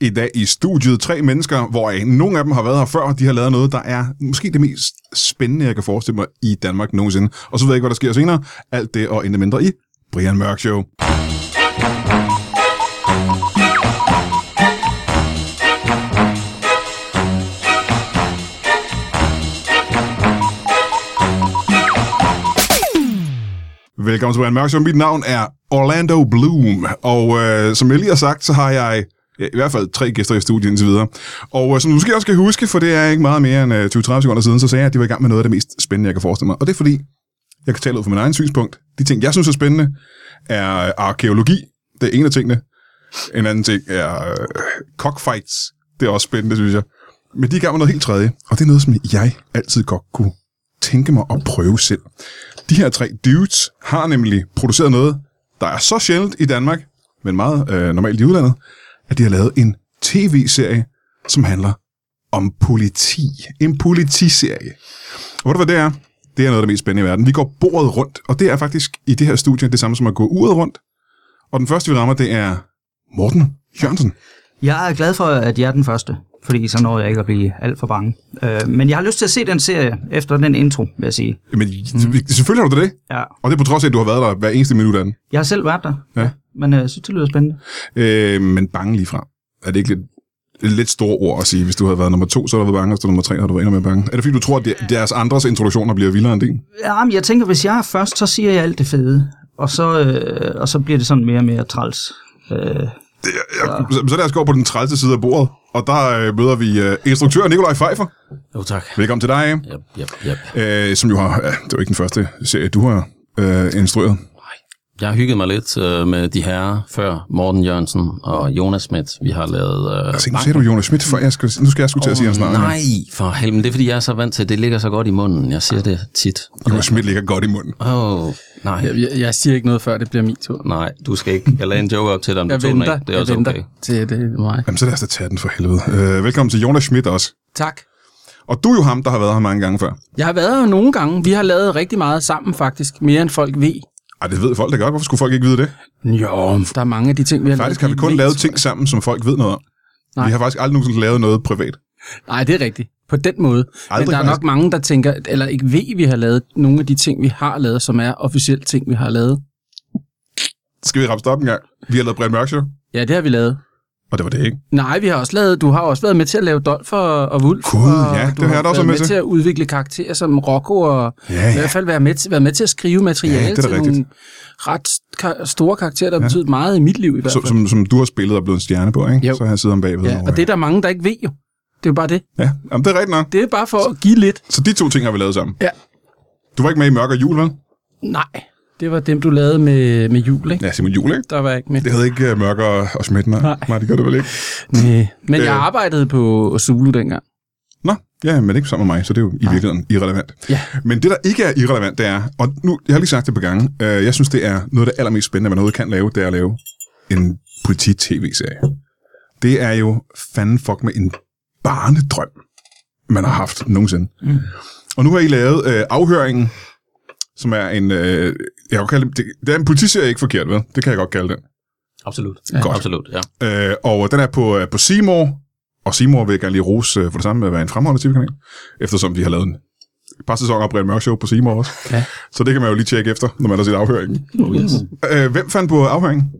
i dag i studiet tre mennesker, hvor nogle af dem har været her før, og de har lavet noget, der er måske det mest spændende, jeg kan forestille mig i Danmark nogensinde. Og så ved jeg ikke, hvad der sker senere. Alt det og intet mindre i Brian Mørk Show. Velkommen til Brian Mørk Show. Mit navn er Orlando Bloom, og øh, som jeg lige har sagt, så har jeg ja, i hvert fald tre gæster i studiet indtil videre. Og øh, som du måske også kan huske, for det er ikke meget mere end øh, 20-30 sekunder siden, så sagde jeg, at de var i gang med noget af det mest spændende, jeg kan forestille mig. Og det er fordi, jeg kan tale ud fra min egen synspunkt. De ting, jeg synes er spændende, er arkeologi. Det er en af tingene. En anden ting er øh, cockfights. Det er også spændende, synes jeg. Men de er i gang med noget helt tredje, og det er noget, som jeg altid godt kunne tænke mig at prøve selv. De her tre dudes har nemlig produceret noget, der er så sjældent i Danmark, men meget øh, normalt i udlandet, at de har lavet en tv-serie, som handler om politi. En politiserie. Og ved du, hvad det er? Det er noget af det mest spændende i verden. Vi går bordet rundt, og det er faktisk i det her studie det samme som at gå uret rundt. Og den første, vi rammer, det er Morten Jørgensen. Jeg er glad for, at jeg er den første, fordi så når jeg ikke at blive alt for bange. Øh, men jeg har lyst til at se den serie efter den intro, vil jeg sige. Men mm. selvfølgelig har du det. Ja. Og det er på trods af, at du har været der hver eneste minut af den. Jeg har selv været der, Ja. Men øh, jeg synes, det lyder spændende. Øh, men bange lige fra. Er det ikke lidt, et lidt store ord at sige, hvis du havde været nummer to, så har du været bange, og hvis du var nummer tre, har du været endnu mere bange? Er det fordi, du tror, at de- deres andres introduktioner bliver vildere end din? Ja, men jeg tænker, hvis jeg er først, så siger jeg alt det fede, og så, øh, og så bliver det sådan mere og mere træls. Øh, Det, ja. så, så lad os gå på den trælse side af bordet, og der øh, møder vi øh, instruktør Nikolaj Pfeiffer. Jo, tak. Velkommen til dig, Yep, yep, yep. øh, som jo har, ja, det er jo ikke den første serie, du har øh, instrueret. Jeg har hygget mig lidt øh, med de herrer før, Morten Jørgensen og Jonas Schmidt. Vi har lavet... Øh, Altså, nu siger du Jonas Schmidt, for jeg skal, nu skal jeg sgu til at sige hans navn. Nej, for helvede, det er fordi, jeg er så vant til, at det ligger så godt i munden. Jeg siger det tit. Jonas Schmidt ligger godt i munden. Åh, oh, nej, Jeg, jeg, siger ikke noget, før det bliver min tur. nej, du skal ikke. Jeg lagde en joke op til dig, om du Jeg den venter, ikke. Det er jeg også venter okay. til det er mig. Jamen, så lad os da tage den for helvede. Øh, velkommen til Jonas Schmidt også. Tak. Og du er jo ham, der har været her mange gange før. Jeg har været her nogle gange. Vi har lavet rigtig meget sammen faktisk. Mere end folk ved. Ej, det ved folk da godt. Hvorfor skulle folk ikke vide det? Jo, der er mange af de ting, vi har Faktisk har vi kun lavet ting sammen, som folk ved noget om. Nej. Vi har faktisk aldrig nogensinde lavet noget privat. Nej, det er rigtigt. På den måde. Aldrig Men der er faktisk. nok mange, der tænker, eller ikke ved, at vi har lavet nogle af de ting, vi har lavet, som er officielt ting, vi har lavet. Skal vi rappe op en gang? Vi har lavet Brian Mørk Show, Ja, det har vi lavet. Og det var det ikke. Nej, vi har også lavet, du har også været med til at lave Dolf og, og Wulf. Gud, og ja, det har jeg da også været med med til. til at udvikle karakterer som Rocco, og Ja, i ja. hvert fald være med til, være med til at skrive materiale Ja, det er til rigtigt. nogle ret ka- store karakterer, der har betydet meget i mit liv i hvert Så, fald. som, som du har spillet og blevet en stjerne på, ikke? Jo. Så har jeg siddet om bagved. Ja, og det er der mange, der ikke ved jo. Det er jo bare det. Ja, Jamen, det er rigtigt nok. Det er bare for at give lidt. Så de to ting har vi lavet sammen. Ja. Du var ikke med i Mørk og Jul, vel? Nej, det var dem, du lavede med, med jul, ikke? Ja, Simon Jul, ikke? Der var ikke med. Det havde ikke uh, Mørk og, og Schmidt, nej. Nej. Nej, det gør det vel ikke. Nej. Men Øh. jeg arbejdede på Zulu dengang. Nå, ja, men ikke sammen med mig, så det er jo i virkeligheden irrelevant. Ja. Men det, der ikke er irrelevant, det er, og nu, jeg har lige sagt det på gange, øh, jeg synes, det er noget af det allermest spændende, man overhovedet kan lave, det er at lave en politi-tv-serie. Det er jo fanden fuck med en barnedrøm, man har haft nogensinde. Mm. Og nu har I lavet øh, afhøringen, som er en, øh, jeg kan kalde det, det, det er en politiserie, ikke forkert, vel? Det kan jeg godt kalde den. Absolut. Ja. Godt. Absolut, ja. Øh, og den er på, øh, på Seymour, og Seymour vil jeg gerne lige rose øh, for det samme med at være en fremragende tv-kanal, eftersom de har lavet en et par sæsoner af Brian Mørk Show på Seymour også. Ja. Så det kan man jo lige tjekke efter, når man har set afhøringen. Oh, yes. Øh, hvem fandt på afhøringen?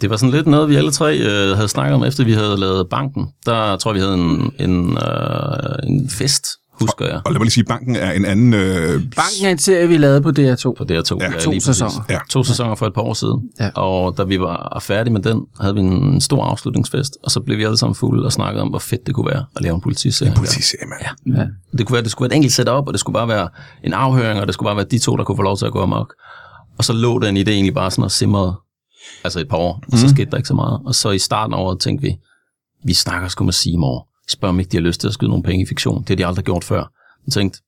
Det var sådan lidt noget, vi alle tre øh, havde snakket om, efter vi havde lavet banken. Der tror jeg, vi havde en, en, øh, en fest, husker jeg, Og lad mig lige sige, banken er en anden... Øh, Banken er en serie, vi lavede på DR2. på DR2. Ja, to lige præcis. sæsoner. Ja. To sæsoner for et par år siden. Ja. Og da vi var færdige med den, havde vi en stor afslutningsfest, og så blev vi alle sammen fulde og snakkede om, hvor fedt det kunne være at lave en politiserie. en politiserie, mand. Ja. Ja. Det kunne være, det skulle være et enkelt setup, og det skulle bare være en afhøring, og det skulle bare være de to, der kunne få lov til at gå amok. Og så lå den idé egentlig bare sådan og simrede, altså et par år, og så skete der ikke så meget. Og så i starten af året tænkte vi, vi snakker sgu med Seymour. Spørg om ikke, de har lyst til at skyde nogle penge i fiktion. Det har de aldrig gjort før. Jeg tænkte,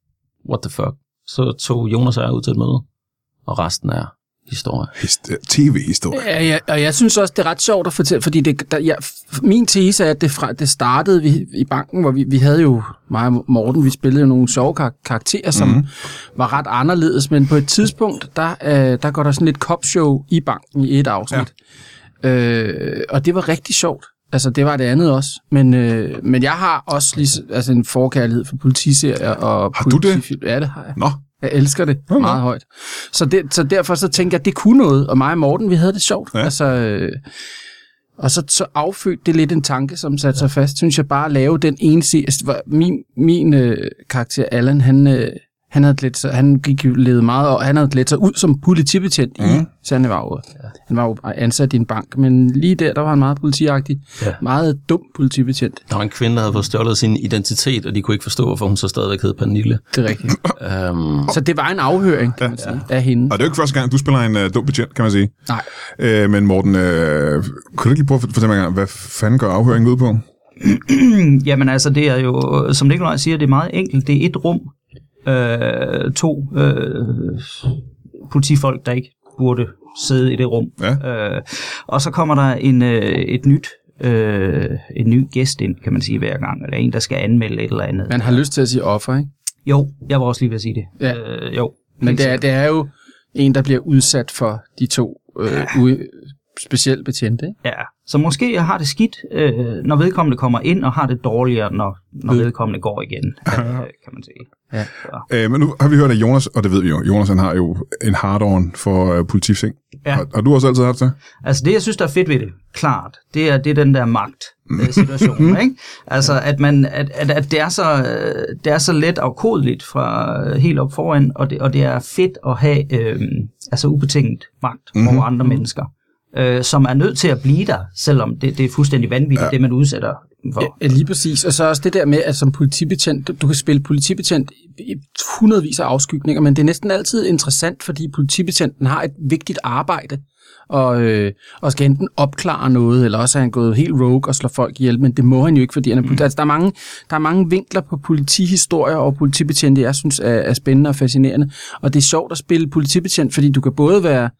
what the fuck. Så tog Jonas og jeg ud til et møde, og resten er historie. Hist- TV-historie. Ja, ja, og jeg synes også, det er ret sjovt at fortælle, fordi det, der, ja, min tese er, at det, fra, det startede vi, i banken, hvor vi, vi havde jo, mig og Morten, vi spillede jo nogle sjove kar- karakterer, som mm-hmm. var ret anderledes, men på et tidspunkt, der, øh, der går der sådan et cop-show i banken i et afsnit. Ja. Øh, og det var rigtig sjovt. Altså, det var det andet også. Men, øh, men jeg har også lige, altså en forkærlighed for politiserier og Har du det? Ja, det har jeg. Nå, Jeg elsker det okay. meget højt. Så, det, så derfor så tænker jeg, at det kunne noget, og mig og Morten, vi havde det sjovt. Ja. Altså, øh, og så, så affødte det lidt en tanke, som satte sig fast, synes jeg bare at lave den ene serie. Min, min øh, karakter, Allan, han, øh, han havde lidt sig, han gik jo ledet meget, og han havde lidt sig ud som politibetjent mm. i, så han var, jo, han var jo ansat i en bank, men lige der, der var han meget politiagtig. Ja. Meget dum politibetjent, Der var en kvinde, der havde fået stjålet sin identitet, og de kunne ikke forstå, hvorfor hun så stadigvæk hed Pernille. det er rigtigt. Um, Så det var en afhøring, kan man sige, af hende. og det er jo ikke første gang, du spiller en uh, dum betjent, kan man sige. Nej. Øh, men Morten, øh, kunne du ikke lige prøve at fortælle mig, hvad fanden går afhøringen ud på? Jamen altså, det er jo, som Nikolaj siger, det er meget enkelt. Det er et rum, øh, to øh, politifolk, der ikke burde sidde i det rum. Ja. Øh, og så kommer der en, øh, et nyt øh, en ny gæst ind, kan man sige, hver gang. Eller en, der skal anmelde et eller andet. Man har lyst til at sige offer, ikke? Jo, jeg var også lige ved at sige det. Ja. Øh, jo. Men det er, det er jo en, der bliver udsat for de to øh, u- specielt betjente. Ikke? Ja, så måske har det skidt, øh, når vedkommende kommer ind, og har det dårligere, når, når Ved- vedkommende går igen, øh, kan man sige. Ja. Så, Øh, men nu har vi hørt, at Jonas, og det ved vi jo, Jonas han har jo en hard-on for uh, politifting. Ja. Har, har du også altid haft det? Altså det, jeg synes, der er fedt ved det, klart, det er, det er den der magt-situation, ikke? Altså, at, man, at, at, at det, er så, øh, det er så let afkodeligt fra øh, helt op foran, og det, og det er fedt at have øh, altså ubetinget magt mm-hmm. over andre mennesker, øh, som er nødt til at blive der, selvom det, det er fuldstændig vanvittigt, ja. det man udsætter for. Ja, lige præcis. Og så også det der med, at som politibetjent, du, du kan spille politibetjent i hundredvis af afskygninger, men det er næsten altid interessant, fordi politibetjenten har et vigtigt arbejde, og, øh, og skal enten opklare noget, eller også er han gået helt rogue og slår folk ihjel, men det må han jo ikke, fordi han er politi- altså, der, er mange, der er mange vinkler på politihistorier og politibetjente, jeg synes er, er spændende og fascinerende, og det er sjovt at spille politibetjent, fordi du kan både være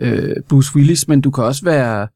øh, Bruce Willis, men du kan også være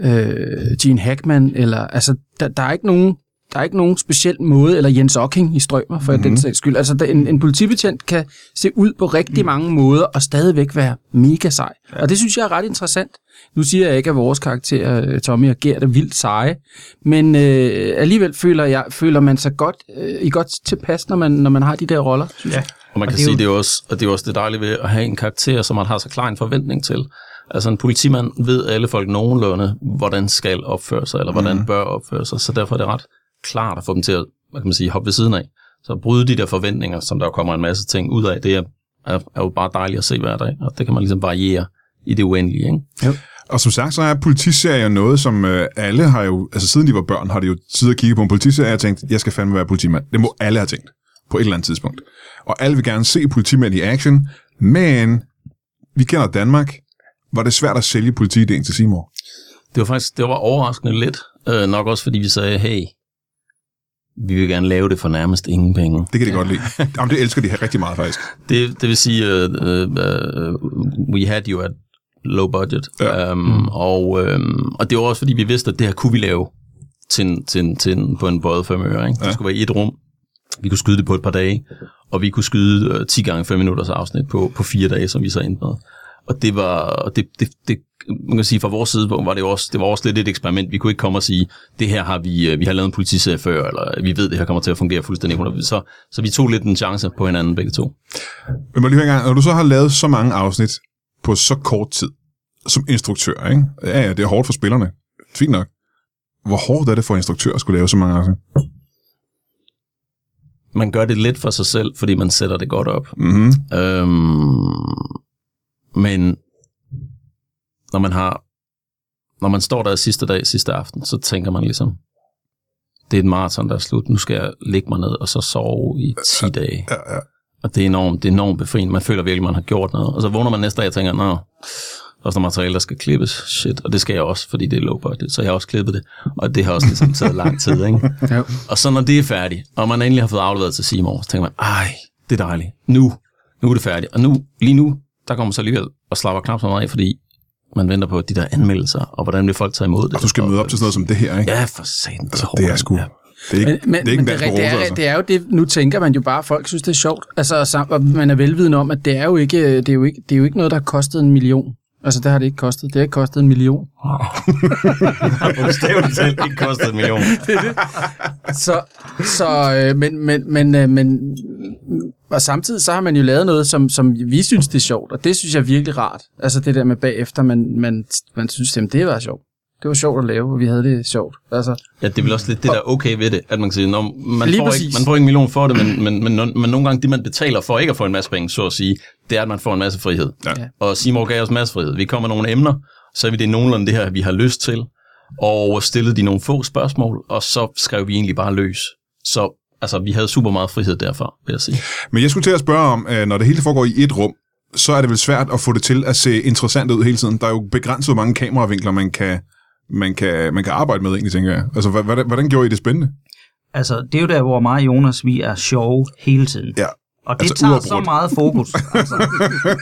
øh, Gene Hackman, eller altså, der, der er ikke nogen der er ikke nogen speciel måde, eller Jens Ocking i strømmer, for mm-hmm. den sags skyld. Altså, der, en, en politibetjent kan se ud på rigtig mm. mange måder, og stadigvæk være mega sej. Ja. Og det synes jeg er ret interessant. Nu siger jeg ikke, at vores karakterer, øh, Tommy og Gert, er vildt seje, men øh, alligevel føler, jeg, føler man sig godt, øh, i godt tilpas, når man, når man har de der roller. Synes Ja. jeg. Og man Og kan det er sige, jo- det er også, og det er også det dejlige ved at have en karakter, som man har så klar en forventning til. Altså en politimand ved alle folk nogenlunde, hvordan skal opføre sig, eller hvordan Mhm. bør opføre sig, så derfor er det ret klart at få dem til at, hvad kan man sige, hoppe ved siden af. Så at bryde de der forventninger, som der kommer en masse ting ud af, det er, er, er jo bare dejligt at se hver dag, og det kan man ligesom variere i det uendelige, ikke? Og som sagt, så er politiserier noget, som øh, alle har jo, altså siden de var børn, har de jo tid at kigge på en politiserie og tænkt, jeg skal fandme være politimand. Det må alle have tænkt på et eller andet tidspunkt. Og alle vil gerne se politimænd i action, men vi kender Danmark, var det svært at sælge politiideen til Seymour. Det var faktisk det var overraskende lidt, øh, nok også fordi vi sagde, hey, vi vil gerne lave det for nærmest ingen penge. Det kan de godt lide. Jamen, det elsker de her rigtig meget, faktisk. Det, det vil sige, uh, uh, we had you at low budget. Ja. Um, mm. og, um, og det var også fordi, vi vidste, at det her kunne vi lave til, til, til, på en både fem øre. Ikke? Ja. Det skulle være i et rum. Vi kunne skyde det på et par dage, og vi kunne skyde uh, 10 gange 5 minutters afsnit på, på fire dage, som vi så endte med. Og det var, og det, det, det, man kan sige, fra vores side var det jo også, det var også lidt et eksperiment. Vi kunne ikke komme og sige, det her har vi, øh, vi har lavet en politiserie før, eller vi ved, det her kommer til at fungere fuldstændig 100%. Så, så vi tog lidt en chance på hinanden begge to. Men må lige høre en gang, når du så har lavet så mange afsnit på så kort tid, som instruktør, ikke? Ja, ja, det er hårdt for spillerne. Fint nok. Hvor hårdt er det for instruktør at skulle lave så mange afsnit? man gør det lidt for sig selv, fordi man sætter det godt op. Mm-hmm. Øhm, men når man har, når man står der sidste dag, sidste aften, så tænker man ligesom, det er et maraton, der er slut. Nu skal jeg ligge mig ned og så sove i 10 dage. Ja, ja. Og det er enormt, det er enormt befriende. Man føler virkelig, man har gjort noget. Og så vågner man næste dag og tænker, nå, der er også noget materiale, der skal klippes. Shit, og det skal jeg også, fordi det er low budget. Så jeg har også klippet det. Og det har også ligesom taget lang tid, ikke? Ja. Og så når det er færdigt, og man endelig har fået afleveret til Seymour, så tænker man, ej, det er dejligt. Nu, nu er det færdigt. Og nu, lige nu, der kommer man så alligevel og slapper knap så meget af, fordi man venter på de der anmeldelser, og hvordan vil folk tage imod det. Og du skal møde op til sådan noget som det her, ikke? Ja, for satan. Altså, det er sgu... Ja. Det er ikke, Men, men, det er ikke men det, det, er, altså. det er jo det, nu tænker man jo bare, at folk synes, det er sjovt. Altså, og man er velvidende om, at det er jo ikke, det er jo ikke, det er jo ikke noget, der har kostet en million. Altså, det har det ikke kostet. Det har ikke kostet en million. Bogstaveligt talt ikke kostet en million. Så, så øh, men, men, men, øh, men, og samtidig så har man jo lavet noget, som, som vi synes, det er sjovt, og det synes jeg er virkelig rart. Altså det der med bagefter, man, man, man synes, at det var sjovt. Det var sjovt at lave, og vi havde det sjovt. Altså, Ja, det er vel også lidt det, der er okay ved det, at man kan sige, når man, Lige får præcis. ikke, man får ikke en million for det, men, men, men, men nogle gange det, man betaler for ikke at få en masse penge, så at sige, det er, at man får en masse frihed. Ja. Og Simon gav os masse frihed. Vi kommer med nogle emner, så er vi det nogenlunde det her, vi har lyst til, og stillede de nogle få spørgsmål, og så skrev vi egentlig bare løs. Så altså, vi havde super meget frihed derfor, vil jeg sige. Men jeg skulle til at spørge om, øh, når det hele foregår i et rum, så er det vel svært at få det til at se interessant ud hele tiden. Der er jo begrænset, hvor mange kameravinkler, man kan, man kan, man kan arbejde med, egentlig, tænker jeg. Altså, hvordan, hvordan gjorde I det spændende? Altså, det er jo der, hvor mig og Jonas, vi er sjove hele tiden. Ja. Og det altså, tager uafbrudt. så meget fokus, altså,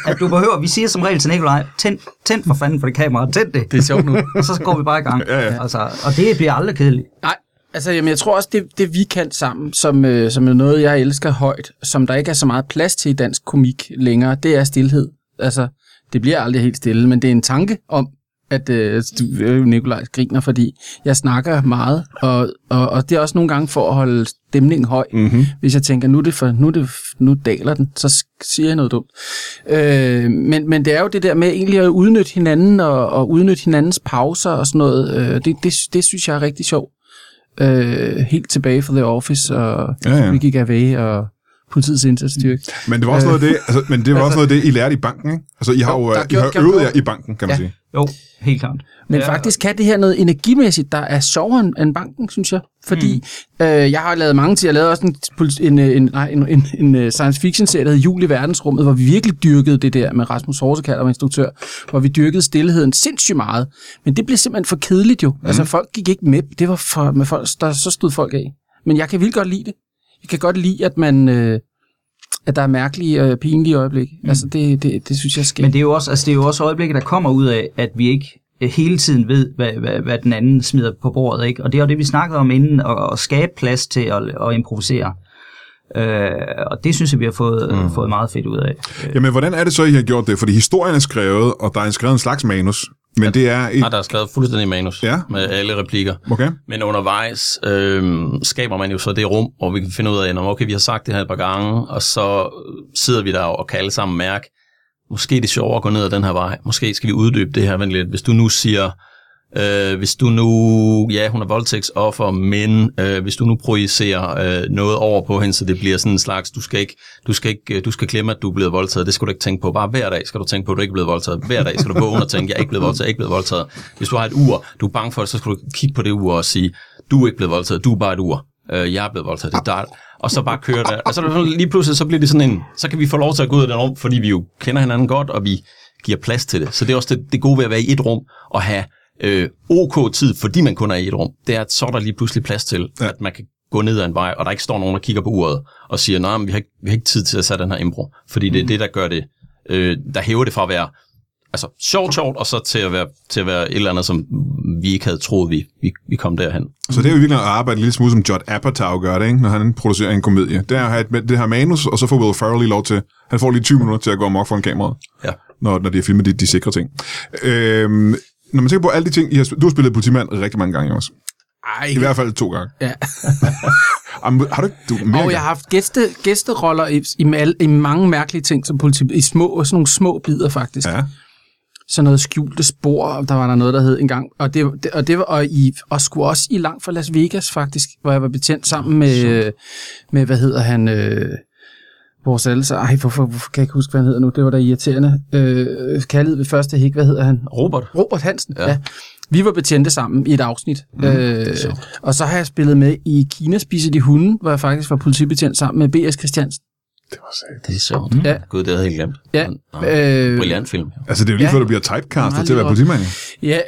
at du behøver, vi siger som regel til Nikolaj, tænd, tænd for fanden for det kamera, tænd det, det er sjovt nu. og så går vi bare i gang. Ja, ja. Altså, og det bliver aldrig kedeligt. Nej, altså jamen, jeg tror også, det, det vi kan sammen, som, øh, som er noget, jeg elsker højt, som der ikke er så meget plads til i dansk komik længere, det er stillhed. Altså, det bliver aldrig helt stille, men det er en tanke om, at øh, øh, Nikolaj griner, fordi jeg snakker meget, og, og, og det er også nogle gange for at holde stemningen høj. Mm-hmm. Hvis jeg tænker, nu, det for, nu, det, nu daler den, så siger jeg noget dumt. Øh, men, men det er jo det der med egentlig at udnytte hinanden, og, og udnytte hinandens pauser og sådan noget. Øh, det, det, det synes jeg er rigtig sjovt. Øh, helt tilbage fra The Office, og Ja, ja. Ricky Gervais, og politiets indsatsstyrke. Men det var også noget af det, altså, men det var også noget af det, I lærte i banken, ikke? Altså, I har Jo, jo, øh, I har øvet jer i banken, kan man Ja. sige. Jo, helt klart. Men Ja. faktisk kan det her noget energimæssigt, der er sjovere end- banken, synes jeg. Fordi mm. øh, jeg har lavet mange til. Jeg lavede også en, en, øh, en, nej, en, en, en øh, science fiction serie, der hed Jul i verdensrummet, hvor vi virkelig dyrkede det der med Rasmus Horsekald, der var instruktør, hvor vi dyrkede stillheden sindssygt meget. Men det blev simpelthen for kedeligt jo. Mm. Altså folk gik ikke med. Det var for, med folk, der, så stod folk af. Men jeg kan vildt godt lide det. Jeg kan godt lide, at man... Øh, at der er mærkelige og øh, pinlige øjeblikke. Mm. Altså, det, det, det synes jeg skal. Men det er jo også, altså, det er jo også øjeblikket, der kommer ud af, at vi ikke øh, hele tiden ved, hvad, hvad, hvad den anden smider på bordet. Ikke? Og det er jo det, vi snakkede om inden, at, at skabe plads til at, at improvisere. Øh, og det synes jeg, vi har fået, mm. fået meget fedt ud af. Jamen, hvordan er det så, I har gjort det? Fordi historien er skrevet, og der er skrevet en slags manus, men det er et... Nej, der er skrevet fuldstændig manus Ja. med alle replikker. Okay? Men undervejs øh, skaber man jo så det rum, hvor vi kan finde ud af, at okay, vi har sagt det her et par gange, og så sidder vi der og kan alle sammen mærke, måske er det sjovere at gå ned ad den her vej. Måske skal vi uddybe det her. Lidt. Hvis du nu siger, øh, hvis du nu, ja, hun er voldtægtsoffer, men øh, hvis du nu projicerer øh, noget over på hende, så det bliver sådan en slags, du skal ikke, du skal ikke, øh, du skal glemme, at du er blevet voldtaget. Det skal du ikke tænke på. Bare hver dag skal du tænke på, at du ikke er blevet voldtaget. Hver dag skal du vågne og tænke, jeg er ikke blevet voldtaget, jeg er ikke blevet voldtaget. Hvis du har et ur, du er bange for det, så skal du kigge på det ur og sige, du er ikke blevet voldtaget, du er bare et ur. Øh, jeg er blevet voldtaget, det er dig. Og så bare køre der. Og så er lige pludselig, så bliver det sådan en, så kan vi få lov til at gå ud af den rum, fordi vi jo kender hinanden godt, og vi giver plads til det. Så det er også det, det gode ved at være i et rum, og have øh, OK tid, fordi man kun er i et rum. Det er, at så er der lige pludselig plads til, Ja. at man kan gå ned ad en vej, og der ikke står nogen, der kigger på uret og siger, nej, men vi har, ikke, vi har ikke tid til at sætte den her impro. Fordi det er det, der gør det, øh, der hæver det fra at være altså, sjovt, sjovt, og så til at, være, til at være et eller andet, som vi ikke havde troet, vi, vi, vi kom derhen. Så det er jo virkelig at arbejde lille smule som Judd Apatow gør det, ikke? når han producerer en komedie. Det er at have et, det her manus, og så får Will Ferrell lige lov til, han får lige 20 minutter til at gå amok for en kamera, Ja. når, når de har filmet de, de sikre ting. Øhm, når man tænker på alle de ting, I har, du har spillet politimand rigtig mange gange også. Ej, I hvert fald to gange. ja. Jamen, har du ikke du, mere Og jeg har haft gæste, gæsteroller i, i, i mange mærkelige ting, som politi, i små, sådan nogle små bidder faktisk. Ja. Sådan noget skjulte spor, og der var der noget, der hed engang. Og det, det, og det var og, i, og skulle også i langt fra Las Vegas faktisk, hvor jeg var betjent sammen med, med hvad hedder han, øh, vores alle Ej, hvorfor, hvorfor kan jeg ikke huske, hvad han hedder nu? Det var da irriterende. Øh, kaldet ved første hik, hvad hedder han? Robert. Robert Hansen, ja. Ja. ja. Vi var betjente sammen i et afsnit. Mm, øh, og så har jeg spillet med i Kina spiser de hunde, hvor jeg faktisk var politibetjent sammen med B.S. Christiansen. Det var sagt. Det er sjovt. Ja. Gud, det havde jeg helt glemt. Ja, Ja. øh, Brilliant film. Altså, det er jo lige Ja. før, du bliver typecastet Nej, til at være politimand. Ja,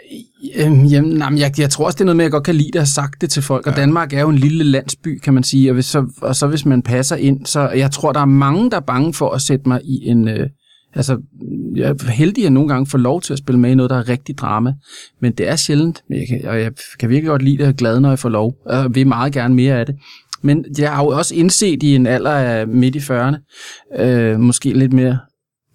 øh, jamen, nej, men jeg, jeg tror også, det er noget med, at jeg godt kan lide at have sagt det til folk. Og Ja. Danmark er jo en lille landsby, kan man sige. Og, hvis så, og så hvis man passer ind, så jeg tror, der er mange, der er bange for at sætte mig i en... Øh, altså, jeg er heldig at nogle gange få lov til at spille med i noget, der er rigtig drama. Men det er sjældent, men jeg kan, og jeg kan virkelig godt lide det og glad, når jeg får lov. Og jeg vil meget gerne mere af det. Men jeg har jo også indset i en alder af midt i 40'erne, øh, måske lidt mere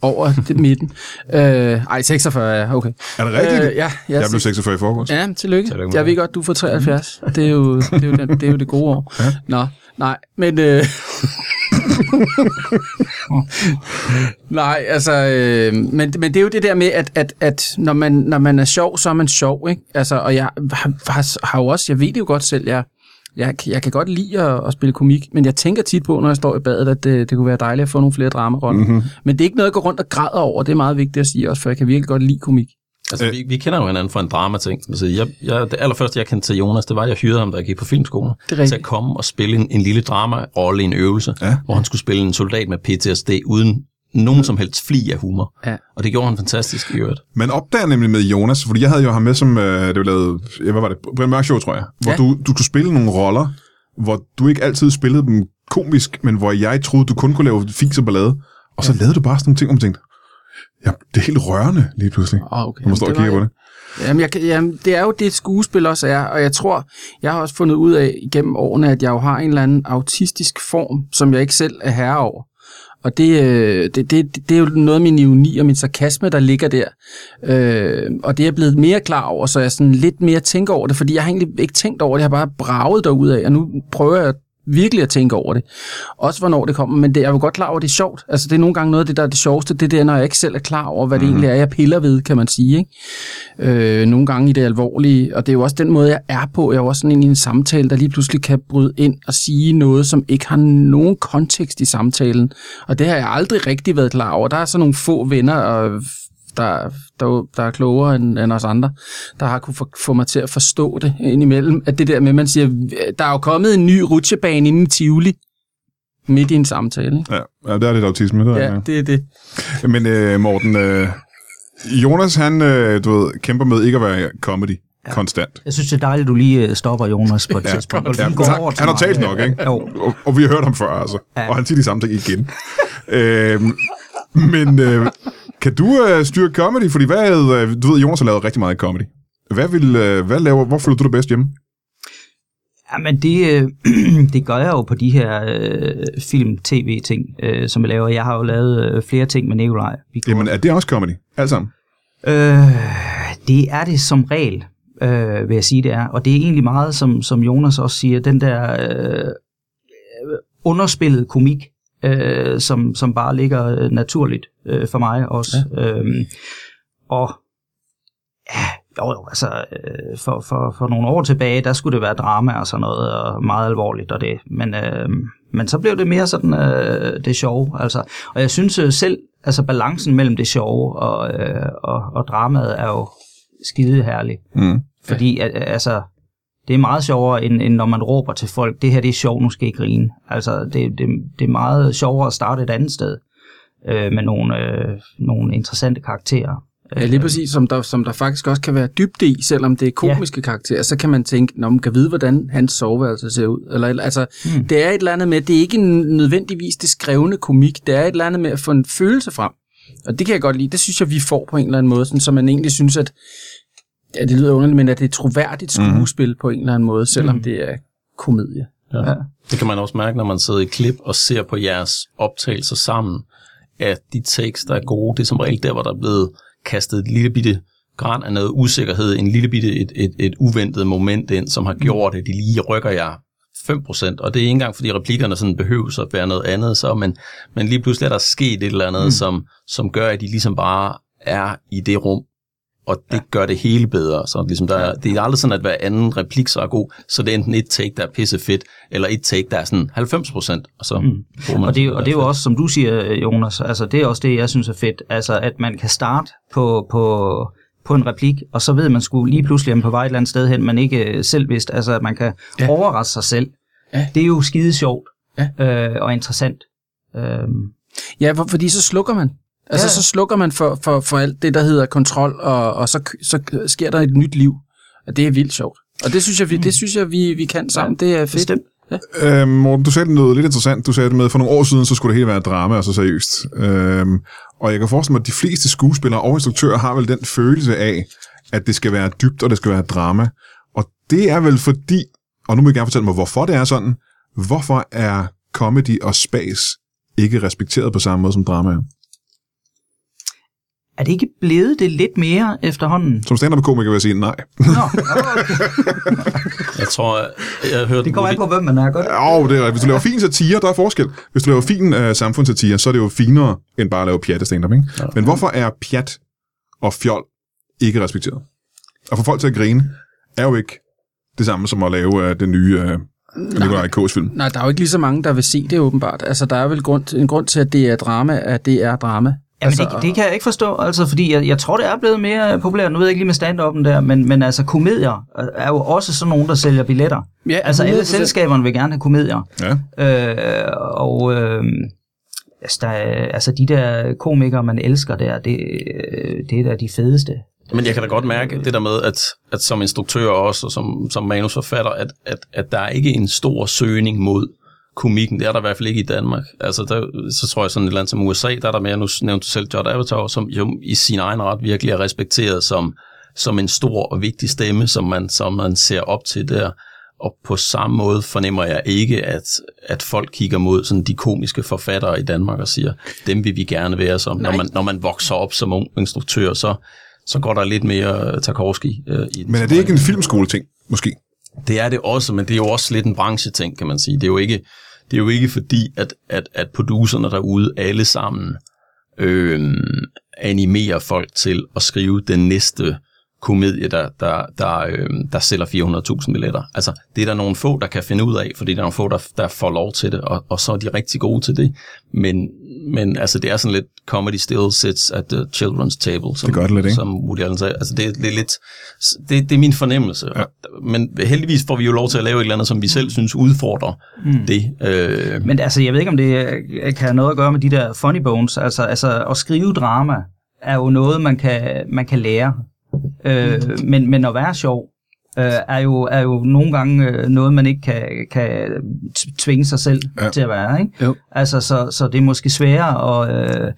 over det midten. Øh, ej, 46, ja, okay. Er det rigtigt? Øh, ja, jeg blev 46 i forgårs. Ja, tillykke. Tillykke Jeg ved godt, du får 73. Det er jo det, er jo den, det, er jo det gode år. Ja. Nå, nej, men... Øh, nej, altså... Øh, men, men det er jo det der med, at, at, at når, man, når man er sjov, så er man sjov, ikke? Altså, og jeg har, har, har jo også... Jeg ved det jo godt selv, jeg... Jeg, jeg kan godt lide at, at spille komik, men jeg tænker tit på, når jeg står i badet, at det, det kunne være dejligt at få nogle flere dramaroller. Mm-hmm. Men det er ikke noget, jeg går rundt og græder over. Det er meget vigtigt at sige også, for jeg kan virkelig godt lide komik. Altså, Øh. vi, vi kender jo hinanden fra en dramating. Altså, jeg, jeg, det allerførste, jeg kendte til Jonas, det var, at jeg hyrede ham, da jeg gik på filmskolen. Til at komme og spille en, en lille dramarolle i en øvelse, Ja. hvor han skulle spille en soldat med PTSD, uden nogen som helst fli af humor. Ja. Og det gjorde han fantastisk i øvrigt. Man opdager nemlig med Jonas, fordi jeg havde jo ham med som, øh, det var lavet, ja, hvad var det, Brian Mørk Show, tror jeg, hvor Ja. du, du skulle spille nogle roller, hvor du ikke altid spillede dem komisk, men hvor jeg troede, du kun kunne lave fis og ballade, og så lavede du bare sådan nogle ting, hvor man tænkte, ja, det er helt rørende lige pludselig, Oh, okay. når man står og kigger på det. Jamen, jeg, jamen, det er jo det, et skuespil også er, og jeg tror, jeg har også fundet ud af igennem årene, at jeg jo har en eller anden autistisk form, som jeg ikke selv er herre over. Og det, øh, det, det, det er jo noget af min ironi og min sarkasme, der ligger der. Øh, og det er jeg blevet mere klar over, så jeg sådan lidt mere tænker over det, fordi jeg har egentlig ikke tænkt over det, jeg har bare braget derud af, og nu prøver jeg at virkelig at tænke over det. Også hvornår det kommer, men det, jeg er jo godt klar over, at det er sjovt. Altså det er nogle gange noget af det, der er det sjoveste, det er det, når jeg ikke selv er klar over, hvad det Mhm. egentlig er, jeg piller ved, kan man sige. Ikke? Øh, nogle gange i det alvorlige, og det er jo også den måde, jeg er på. Jeg er jo også sådan i en samtale, der lige pludselig kan bryde ind og sige noget, som ikke har nogen kontekst i samtalen. Og det har jeg aldrig rigtig været klar over. Der er så nogle få venner, og der, der, der er klogere end, end os andre, der har kunne få, få mig til at forstå det indimellem. At det der med, at man siger, der er jo kommet en ny rutsjebane inde i Tivoli, midt i en samtale. Ikke? Ja, ja der er lidt autisme, det er Ja, ja. det er det. Men øh, Morten, øh, Jonas, han, øh, du ved, kæmper med ikke at være comedy ja. konstant. Jeg synes, det er dejligt, at du lige øh, stopper Jonas på et tidspunkt. og Ja, går han, over han har talt nok, ikke? Jo. Og, og vi har hørt ham før, altså. Ja. Ja. Og han siger de samme ting igen. øhm, men øh, kan du øh, styre comedy? Fordi hvad, øh, du ved, Jonas har lavet rigtig meget comedy. Hvad, vil, øh, hvad laver, hvor føler du det bedst hjemme? Jamen, det, øh, det gør jeg jo på de her øh, film-tv-ting, øh, som jeg laver. Jeg har jo lavet øh, flere ting med Nikolaj. Jamen, er det også comedy? Alt sammen? Øh, det er det som regel, øh, vil jeg sige, det er. Og det er egentlig meget, som, som Jonas også siger, den der øh, underspillet komik, øh, som, som bare ligger øh, naturligt øh, for mig også. Ja. Øhm, og ja, jo, jo, altså, øh, for, for, for nogle år tilbage, der skulle det være drama og sådan noget, og meget alvorligt og det. Men, øh, men så blev det mere sådan øh, det sjove. Altså. Og jeg synes øh, selv, altså balancen mellem det sjove og, øh, og, og dramaet er jo skide herlig. Mm. Fordi at, altså, det er meget sjovere, end, end når man råber til folk, det her det er sjovt, nu skal I grine. Altså, det, det, det er meget sjovere at starte et andet sted øh, med nogle, øh, nogle interessante karakterer. Ja, lige præcis, som der, som der faktisk også kan være dybde i, selvom det er komiske ja. karakterer, så kan man tænke, når man kan vide, hvordan hans soveværelse ser ud. Eller, altså, mm. Det er et eller andet med, det er ikke nødvendigvis det skrevne komik, det er et eller andet med at få en følelse frem. Og det kan jeg godt lide, det synes jeg, vi får på en eller anden måde, sådan, så man egentlig synes, at ja, det lyder underligt, men at det er troværdigt skuespil mm. på en eller anden måde, selvom mm. det er komedie. Ja. ja. Det kan man også mærke, når man sidder i klip og ser på jeres optagelser sammen, at de takes, der er gode, det er som regel der, hvor der er blevet kastet et lille bitte græn af noget usikkerhed, en lille bitte et, et, et uventet moment ind, som har gjort, at de lige rykker jer 5%, og det er ikke engang, fordi replikkerne sådan behøver at være noget andet, så, men, men lige pludselig er der sket et eller andet, mm. som, som gør, at de ligesom bare er i det rum, og det ja. gør det hele bedre. Så ligesom der er, det er aldrig sådan, at hver anden replik så er god, så det er enten et take, der er pisse fedt, eller et take, der er sådan 90 procent, og så mm. man og, det, og det er jo også, som du siger, Jonas, altså det er også det, jeg synes er fedt, altså at man kan starte på, på, på en replik, og så ved man skulle lige pludselig, at på vej et eller andet sted hen, man ikke selv vidste, altså at man kan ja. overraske sig selv. Ja. Det er jo skide sjovt ja. øh, og interessant. Øhm. Ja, for, fordi så slukker man. Altså, ja. så slukker man for, for, for alt det, der hedder kontrol, og, og så, så sker der et nyt liv. Og det er vildt sjovt. Og det synes jeg, vi, det synes jeg, vi, vi kan sammen. Ja, det er fedt. Bestemt. Ja. Øhm, Morten, du sagde noget lidt interessant. Du sagde det med, for nogle år siden, så skulle det hele være drama og så seriøst. Øhm, og jeg kan forestille mig, at de fleste skuespillere og instruktører har vel den følelse af, at det skal være dybt, og det skal være drama. Og det er vel fordi, og nu må jeg gerne fortælle mig, hvorfor det er sådan. Hvorfor er comedy og spas ikke respekteret på samme måde som drama er? Er det ikke blevet det lidt mere efterhånden? Som stand-up-komiker vil jeg sige nej. Nå, okay. Jeg tror, jeg, jeg hørte... det kommer an på, hvem man er. Godt. Jo, det er. Hvis du laver fin satire, der er forskel. Hvis du laver fin uh, samfundssatire, så er det jo finere, end bare at lave pjat stand-up, ikke? Ja. Men hvorfor er pjat og fjol ikke respekteret? At få folk til at grine er jo ikke det samme som at lave uh, den nye uh, Nikolaj K's film. Nej, der er jo ikke lige så mange, der vil se det åbenbart. Altså, der er vel grund, en grund til, at det er drama, at det er drama. Jamen, altså, det, det kan jeg ikke forstå, altså, fordi jeg, jeg tror, det er blevet mere populært. Nu ved jeg ikke lige med stand-up'en der, men, men altså, komedier er jo også sådan nogen, der sælger billetter. Ja, altså, alle 100%. selskaberne vil gerne have komedier. Ja. Øh, og øh, altså, der, er- altså, de der komikere, man elsker der, det, det er da de fedeste. Men jeg kan da godt mærke det der med, at, at som instruktør også, og som, som manusforfatter, at, at, at der er ikke en stor søgning mod komikken. Det er der i hvert fald ikke i Danmark. Altså, der, så tror jeg sådan et land som USA, der er der mere, nu nævnte du selv Judd Apatow, som jo i sin egen ret virkelig er respekteret som, som en stor og vigtig stemme, som man, som man ser op til der. Og på samme måde fornemmer jeg ikke, at, at folk kigger mod sådan de komiske forfattere i Danmark og siger, dem vil vi gerne være som. Når man, når man vokser op som ung instruktør, så, så går der lidt mere Tarkovsky øh, i. Men er det ikke en filmskole-ting, måske? Det er det også, men det er jo også lidt en brancheting, kan man sige. Det er jo ikke, det er jo ikke fordi, at, at, at producerne derude alle sammen øh, animerer folk til at skrive den næste komedie, der, der, der, øh, der sælger 400.000 billetter. Altså, det er der nogle få, der kan finde ud af, fordi der er nogle få, der, der får lov til det, og, og så er de rigtig gode til det. Men, men altså, det er sådan lidt comedy still sits at the children's table, som, Det gør det lidt, ikke? som Woody Allen sagde. Altså, det, det er lidt, det, det er min fornemmelse. Ja. Men heldigvis får vi jo lov til at lave et eller andet, som vi selv synes udfordrer mm. det. Øh, Men altså, jeg ved ikke, om det øh, kan have noget at gøre med de der funny bones. Altså, altså at skrive drama er jo noget, man kan, man kan lære. Øh, men, men at være sjov øh, er, jo, er jo nogle gange øh, noget, man ikke kan, kan tvinge sig selv ja. til at være. Ikke? Jo. Altså, så, så det er måske sværere at, øh,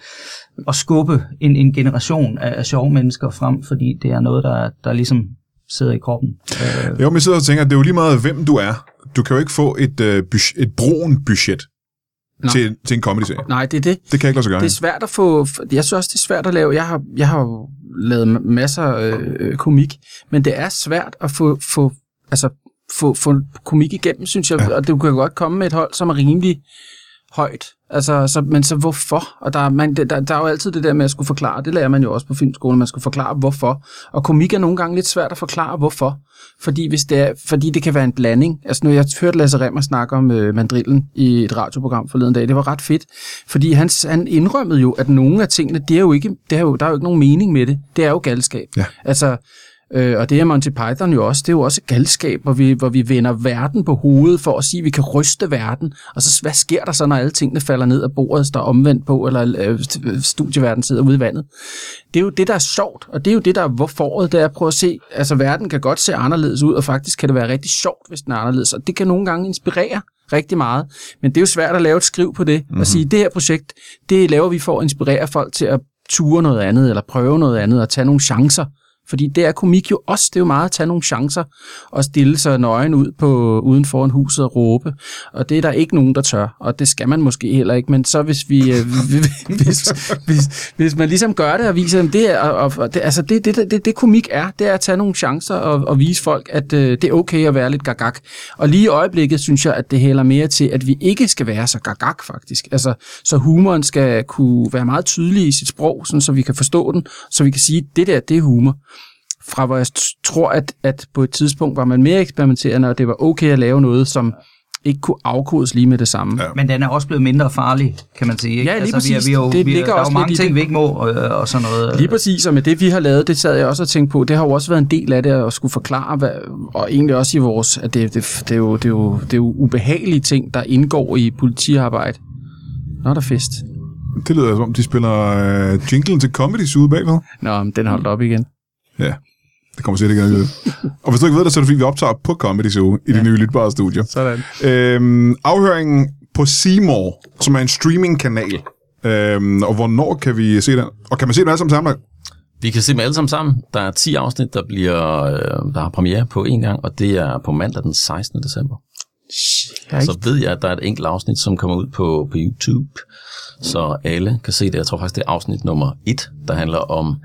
at skubbe en, en generation af, af sjove mennesker frem, fordi det er noget, der, der ligesom sidder i kroppen. Øh, Jo, men jeg sidder og tænker, at det er jo lige meget, hvem du er. Du kan jo ikke få et, øh, budget, et broen budget Nå. til, til en comedy-serie. Nej, det er det. Det kan jeg ikke lade sig gøre. Det er svært at få... Jeg synes også, det er svært at lave... Jeg har, jeg har jo lavet ma- masser af øh, komik, men det er svært at få, få, altså, få, få komik igennem, synes jeg. Ja. Og du kan godt komme med et hold, som er rimelig højt. Altså, så, men så hvorfor? Og der, er- man, der, der er jo altid det der med at skulle forklare. Det lærer man jo også på filmskolen, man skal forklare hvorfor. Og komik er nogle gange lidt svært at forklare hvorfor. Fordi, hvis det, er, fordi det kan være en blanding. Altså nu jeg hørt Lasse Remmer snakke om øh, mandrillen i et radioprogram forleden dag. Det var ret fedt. Fordi han, han indrømmede jo, at nogle af tingene, det er jo ikke, det er jo, der er jo ikke nogen mening med det. Det er jo galskab. Ja. Altså, Øh, og det er Monty Python jo også. Det er jo også galskab, hvor vi, hvor vi vender verden på hovedet for at sige, at vi kan ryste verden. Og så hvad sker der så, når alle tingene falder ned af bordet, står omvendt på, eller øh, studieverden sidder ude i vandet? Det er jo det, der er sjovt, og det er jo det, der er hvorforet, det er at prøve at se, altså verden kan godt se anderledes ud, og faktisk kan det være rigtig sjovt, hvis den er anderledes. Og det kan nogle gange inspirere rigtig meget. Men det er jo svært at lave et skriv på det, mm-hmm. og sige, det her projekt, det laver vi for at inspirere folk til at ture noget andet, eller prøve noget andet, og tage nogle chancer. Fordi det er komik jo også, det er jo meget at tage nogle chancer og stille sig nøgen ud på uden foran huset og råbe. Og det er der ikke nogen, der tør, og det skal man måske heller ikke. Men så hvis vi, øh, hvis, hvis, hvis man ligesom gør det og viser dem, det er, og, og det, altså det, det, det, det komik er, det er at tage nogle chancer og, og vise folk, at øh, det er okay at være lidt gagak. Og lige i øjeblikket synes jeg, at det hælder mere til, at vi ikke skal være så gagak faktisk. Altså, så humoren skal kunne være meget tydelig i sit sprog, sådan, så vi kan forstå den, så vi kan sige, at det der, det er humor fra hvor jeg tror, at, at på et tidspunkt var man mere eksperimenterende, og det var okay at lave noget, som ikke kunne afkodes lige med det samme. Ja. Men den er også blevet mindre farlig, kan man sige. Ikke? Ja, lige altså, vi er, præcis. vi er jo, Det vi er, ligger der er jo også mange lidt i ting, det. vi ikke må, og, og sådan noget. Lige præcis, og med det vi har lavet, det sad jeg også og tænkte på, det har jo også været en del af det at skulle forklare, hvad, og egentlig også i vores, at det, det, det, er jo, det, er jo, det er jo ubehagelige ting, der indgår i politiarbejde. Nå, er der fest. Det lyder som om, de spiller øh, jinglen til Comedy Zoo bagved. Nå, men den holdt op igen. Ja, det kommer sikkert ikke at Og hvis du ikke ved det, så er det fordi, vi optager på Comedy Zoo i ja. det nye lytbare studie. Sådan. Øhm, afhøringen på Seymour, som er en streamingkanal. Øhm, og hvornår kan vi se den? Og kan man se den alle sammen sammen? Vi kan se dem alle sammen sammen. Der er 10 afsnit, der bliver øh, der har premiere på en gang, og det er på mandag den 16. december. Er Så ved jeg, at der er et enkelt afsnit, som kommer ud på, på YouTube, så alle kan se det. Jeg tror faktisk, det er afsnit nummer et, der handler om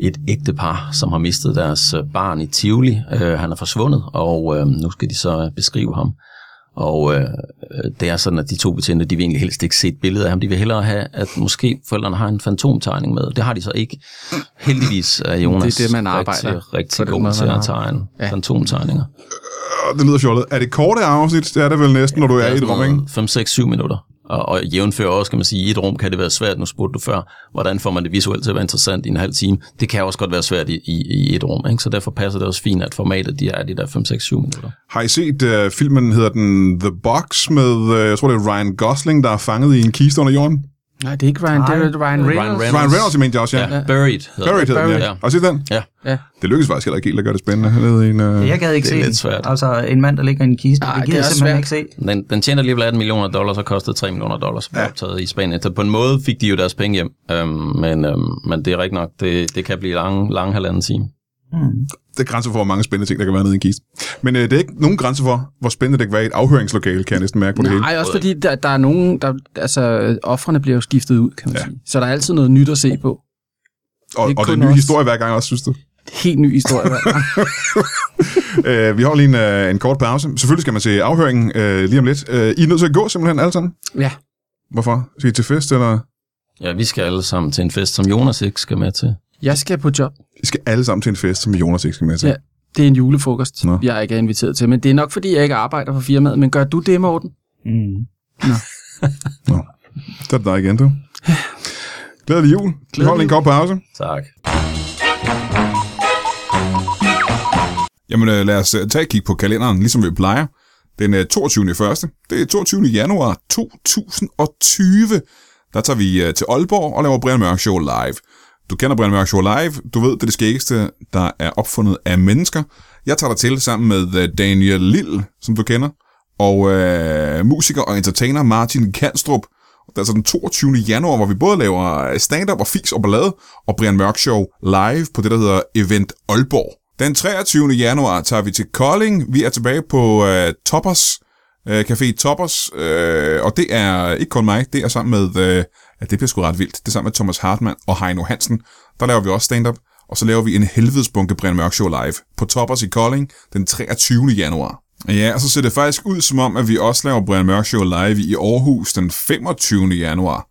et ægtepar, som har mistet deres øh, barn i Tivoli. Øh, han er forsvundet, og øh, nu skal de så beskrive ham. Og øh, det er sådan, at de to betjente, de vil egentlig helst ikke se et billede af ham. De vil hellere have, at måske forældrene har en fantomtegning med. Det har de så ikke. Heldigvis er Jonas Det er det, man arbejder rigtig, på rigtig god til man at tegne Ja. ja. fantomtegninger. Det lyder fjollet. Er det korte afsnit? Det er det vel næsten, når du er i et rum, ikke? 5, 6, 7 minutter. Og, og jævnfører også, kan man sige, i et rum kan det være svært. Nu spurgte du før, hvordan får man det visuelt til at være interessant i en halv time. Det kan også godt være svært i, i, i et rum, ikke? så derfor passer det også fint, at formatet de er de der 5, 6, 7 minutter. Har I set uh, filmen, hedder den The Box, med, uh, jeg tror det er Ryan Gosling, der er fanget i en kiste under jorden? Nej, det er ikke Ryan, det er Ryan Reynolds. Reynolds. Ryan Reynolds, jeg mente jeg også, ja. Ja, Buried Buried hedder den, ja. I set den? Ja, Ja. Det lykkedes faktisk heller ikke helt at gøre det spændende. Nede i en, uh... Jeg gad ikke Det er se lidt den. svært. Altså en mand, der ligger i en kiste, Nej, det det gider er jeg simpelthen svært. ikke se. den, den tjener alligevel 18 millioner dollars og kostede 3 millioner dollars ja. optaget i Spanien. Så på en måde fik de jo deres penge hjem, øhm, men, øhm, men det er rigtigt nok, det, det kan blive lang, lang halvanden time. Hmm. Det er grænser for, hvor mange spændende ting, der kan være nede i en kiste. Men uh, det er ikke nogen grænse for, hvor spændende det kan være i et afhøringslokale, kan jeg næsten mærke på det hele. Nej, også fordi der, der er nogen, der, altså offrene bliver jo skiftet ud, kan man Ja. sige. Så der er altid noget nyt at se på. Og, og det er kun en ny os. historie hver gang også, synes du? Helt ny historie. hver gang. Uh, vi har lige en, uh, en kort pause. Selvfølgelig skal man se afhøringen uh, lige om lidt. Uh, I er nødt til at gå simpelthen alle sammen. ja, Hvorfor? Skal I til fest, eller? Ja, vi skal alle sammen til en fest, som Jonas ikke skal med til. Jeg skal på job. I skal alle sammen til en fest, som Jonas ikke skal med til. Ja. Det er en julefrokost, Nå. jeg ikke er inviteret til. Men det er nok, fordi jeg ikke arbejder for firmaet. Men gør du det, Morten? Mm. Så er det dig igen, du. Glædelig jul. Vi holder lige en kort pause. Tak. Jamen øh, lad os øh, tage et kig på kalenderen, ligesom vi plejer. Den øh, 22. 1. Det er 22. januar 2020. Der tager vi øh, til Aalborg og laver Brian Mørk Show live. Du kender Brian Mørk Show live. Du ved, det er det skæggeste, der er opfundet af mennesker. Jeg tager dig til sammen med øh, Daniel Lille, som du kender, og øh, musiker og entertainer Martin Kanstrup. Det er altså den 22. januar, hvor vi både laver øh, stand-up og fis og ballade, og Brian Mørk Show live på det, der hedder Event Aalborg. Den 23. januar tager vi til Kolding. Vi er tilbage på øh, Toppers, øh, Café Toppers, øh, og det er ikke kun mig, det er sammen med, øh, at det bliver sgu ret vildt, det er sammen med Thomas Hartmann og Heino Hansen. Der laver vi også stand-up, og så laver vi en helvedes bunke Brian Mørk Show live på Toppers i Kolding den 23. januar. Ja, og så ser det faktisk ud som om, at vi også laver Brian Mørk Show live i Aarhus den 25. januar.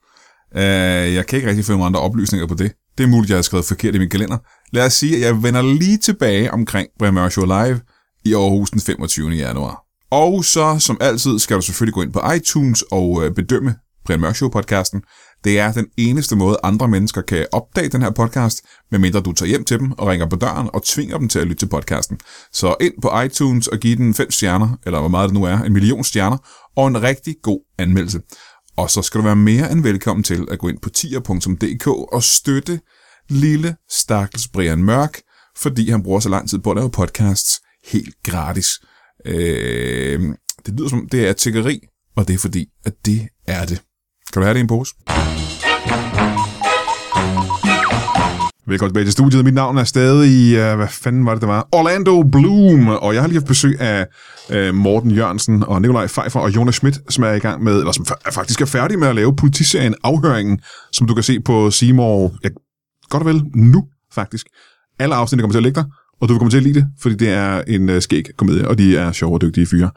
Uh, jeg kan ikke rigtig finde andre oplysninger på det. Det er muligt, jeg har skrevet forkert i min kalender. Lad os sige, at jeg vender lige tilbage omkring Brian Mørk Show Live i Aarhus den 25. januar. Og så, som altid, skal du selvfølgelig gå ind på iTunes og øh, bedømme Brian Mørk Show podcasten. Det er den eneste måde, andre mennesker kan opdage den her podcast, medmindre du tager hjem til dem og ringer på døren og tvinger dem til at lytte til podcasten. Så ind på iTunes og giv den 5 stjerner, eller hvor meget det nu er, en million stjerner, og en rigtig god anmeldelse. Og så skal du være mere end velkommen til at gå ind på tier.dk og støtte lille stakkels Brian Mørk, fordi han bruger så lang tid på at lave podcasts helt gratis. Øh, det lyder som, det er tiggeri, og det er fordi, at det er det. Skal du have det i en pose? Velkommen tilbage til studiet. Mit navn er stadig, uh, hvad fanden var det, det var? Orlando Bloom, og jeg har lige haft besøg af uh, Morten Jørgensen og Nikolaj Pfeiffer og Jonas Schmidt, som er i gang med, eller som er faktisk er færdig med at lave politiserien Afhøringen, som du kan se på Seymour, ja, godt og vel nu, faktisk. Alle afsnit kommer til at ligge der, og du vil komme til at lide det, fordi det er en uh, skæg komedie, og de er sjove og dygtige fyre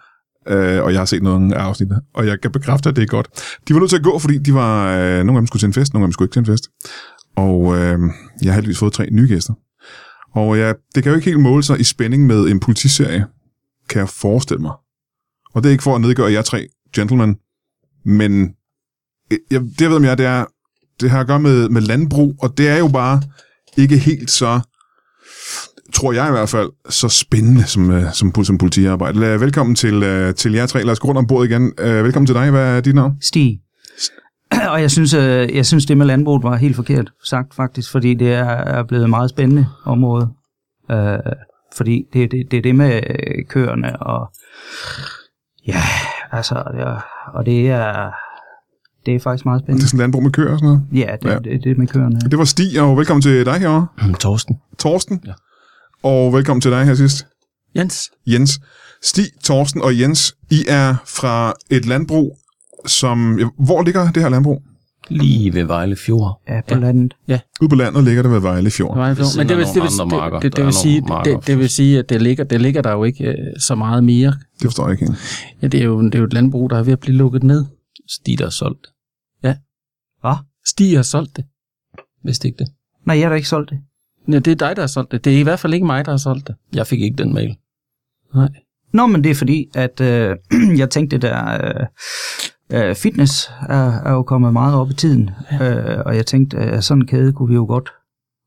øh, og jeg har set nogle af afsnittene, og jeg kan bekræfte, at det er godt. De var nødt til at gå, fordi de var, øh, nogle af dem skulle til en fest, nogle af dem skulle ikke til en fest. Og øh, jeg har heldigvis fået tre nye gæster. Og ja, det kan jo ikke helt måle sig i spænding med en politiserie, kan jeg forestille mig. Og det er ikke for at nedgøre jer tre gentlemen, men øh, jeg, det jeg ved om jer, det er, det har at gøre med, med landbrug, og det er jo bare ikke helt så, tror jeg i hvert fald, så spændende som, øh, som, som politiarbejde. Velkommen til, øh, til jer tre. Lad os gå rundt om bordet igen. Øh, velkommen til dig. Hvad er dit navn? Stig. Og jeg synes, jeg synes, det med landbruget var helt forkert sagt, faktisk, fordi det er er blevet et meget spændende område. Øh, fordi det, det, det er det med køerne, og ja, altså, ja, og det er, det er faktisk meget Det spændende. er sådan landbrug med køer og sådan noget. Ja, det, Ja. ja. det, det med køerne. Det var Stig, og velkommen til dig herovre. Torsten. Torsten. Ja. Og velkommen til dig her sidst, Jens? Jens. Stig, Torsten og Jens, I er fra et landbrug, som... ja, Hvor ligger det her landbrug? Lige ved Vejle Fjord. Ja, på ja. landet. Ude på landet ligger det ved Vejle Fjord. Nej, siden men det vil, det, vil, det, det, det, vil sige, det, det vil sige, at det ligger, det ligger der jo ikke øh, så meget mere. Det forstår jeg ikke. Ja, det er, jo, det er jo et landbrug, der er ved at blive lukket ned. Stig, der er solgt. Hvad? Stig har solgt det. Vidste ikke det. Nej, jeg har da ikke solgt det. Ja, det er dig, der har solgt det. Det er i hvert fald ikke mig, der har solgt det. Jeg fik ikke den mail. Nej. Nå, men det er fordi, at øh, jeg tænkte, det der øh, øh, fitness er, er jo kommet meget op i tiden. Øh, og jeg tænkte, at sådan en kæde kunne vi jo godt,